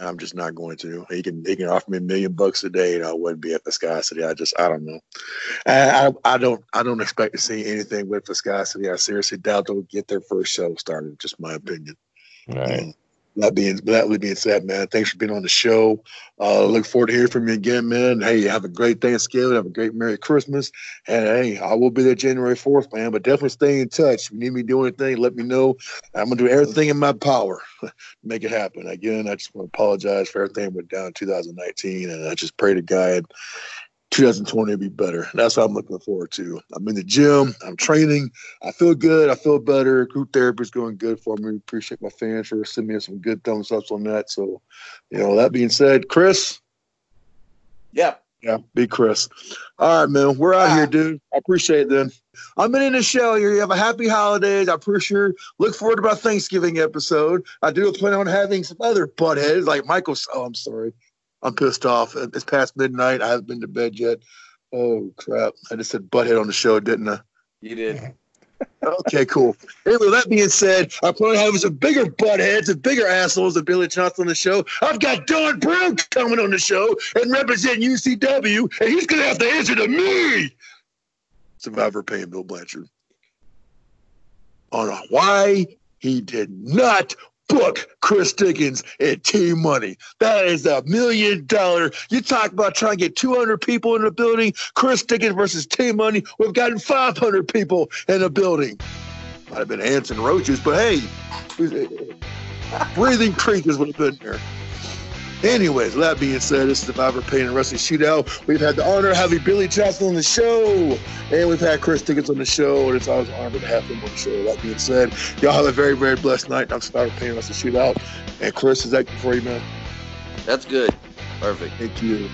Speaker 11: I'm just not going to. He can he can offer me a million bucks a day, and I wouldn't be at Viscosity. I just I don't know. I, I I don't I don't expect to see anything with Viscosity. I seriously doubt they'll get their first show started. Just my opinion.
Speaker 14: All right.
Speaker 11: That being that being said, man, thanks for being on the show. Uh, look forward to hearing from you again, man. Hey, have a great Thanksgiving, have a great Merry Christmas, and hey, I will be there January fourth, man. But definitely stay in touch. If you need me to do anything, let me know. I'm gonna do everything in my power to make it happen. Again, I just want to apologize for everything that went down in 2019, and I just pray to God 2020 will be better. That's what I'm looking forward to. I'm in the gym. I'm training. I feel good. I feel better. Group therapy is going good for me. Appreciate my fans for sending me some good thumbs ups on that. So, you know, that being said, Chris,
Speaker 3: Yep.
Speaker 11: Yeah, be Chris. All right, man. We're out here, dude. I appreciate it then. I'm in the show here. You have a happy holidays. I appreciate sure look forward to my Thanksgiving episode. I do plan on having some other buttheads like Michael. Oh, I'm sorry. I'm pissed off. It's past midnight. I haven't been to bed yet. Oh crap. I just said butthead on the show, didn't I?
Speaker 3: You did.
Speaker 11: Okay, cool. Anyway, that being said, I plan on having some bigger buttheads and bigger assholes than Billy Johnson on the show. I've got Don Brown coming on the show and representing UCW, and he's going to have to answer to me. Survivor Pain Bill Blanchard on why he did not book Chris Dickens at T Money. That is a million dollar. You talk about trying to get 200 people in the building. Chris Dickens versus T Money. We've gotten 500 people in the building. Might have been ants and roaches, but hey, breathing creatures would have been there. Anyways, that being said, this is Survivor Pain and Wrestling Shootout. We've had the honor of having Billy Johnson on the show, and we've had Chris Dickens on the show, and it's always an honor to have him on the show. That being said, y'all have a very, very blessed night. I'm Survivor Pain and Wrestling Shootout. And Chris, is that for you, man?
Speaker 3: That's good. Perfect.
Speaker 11: Thank you.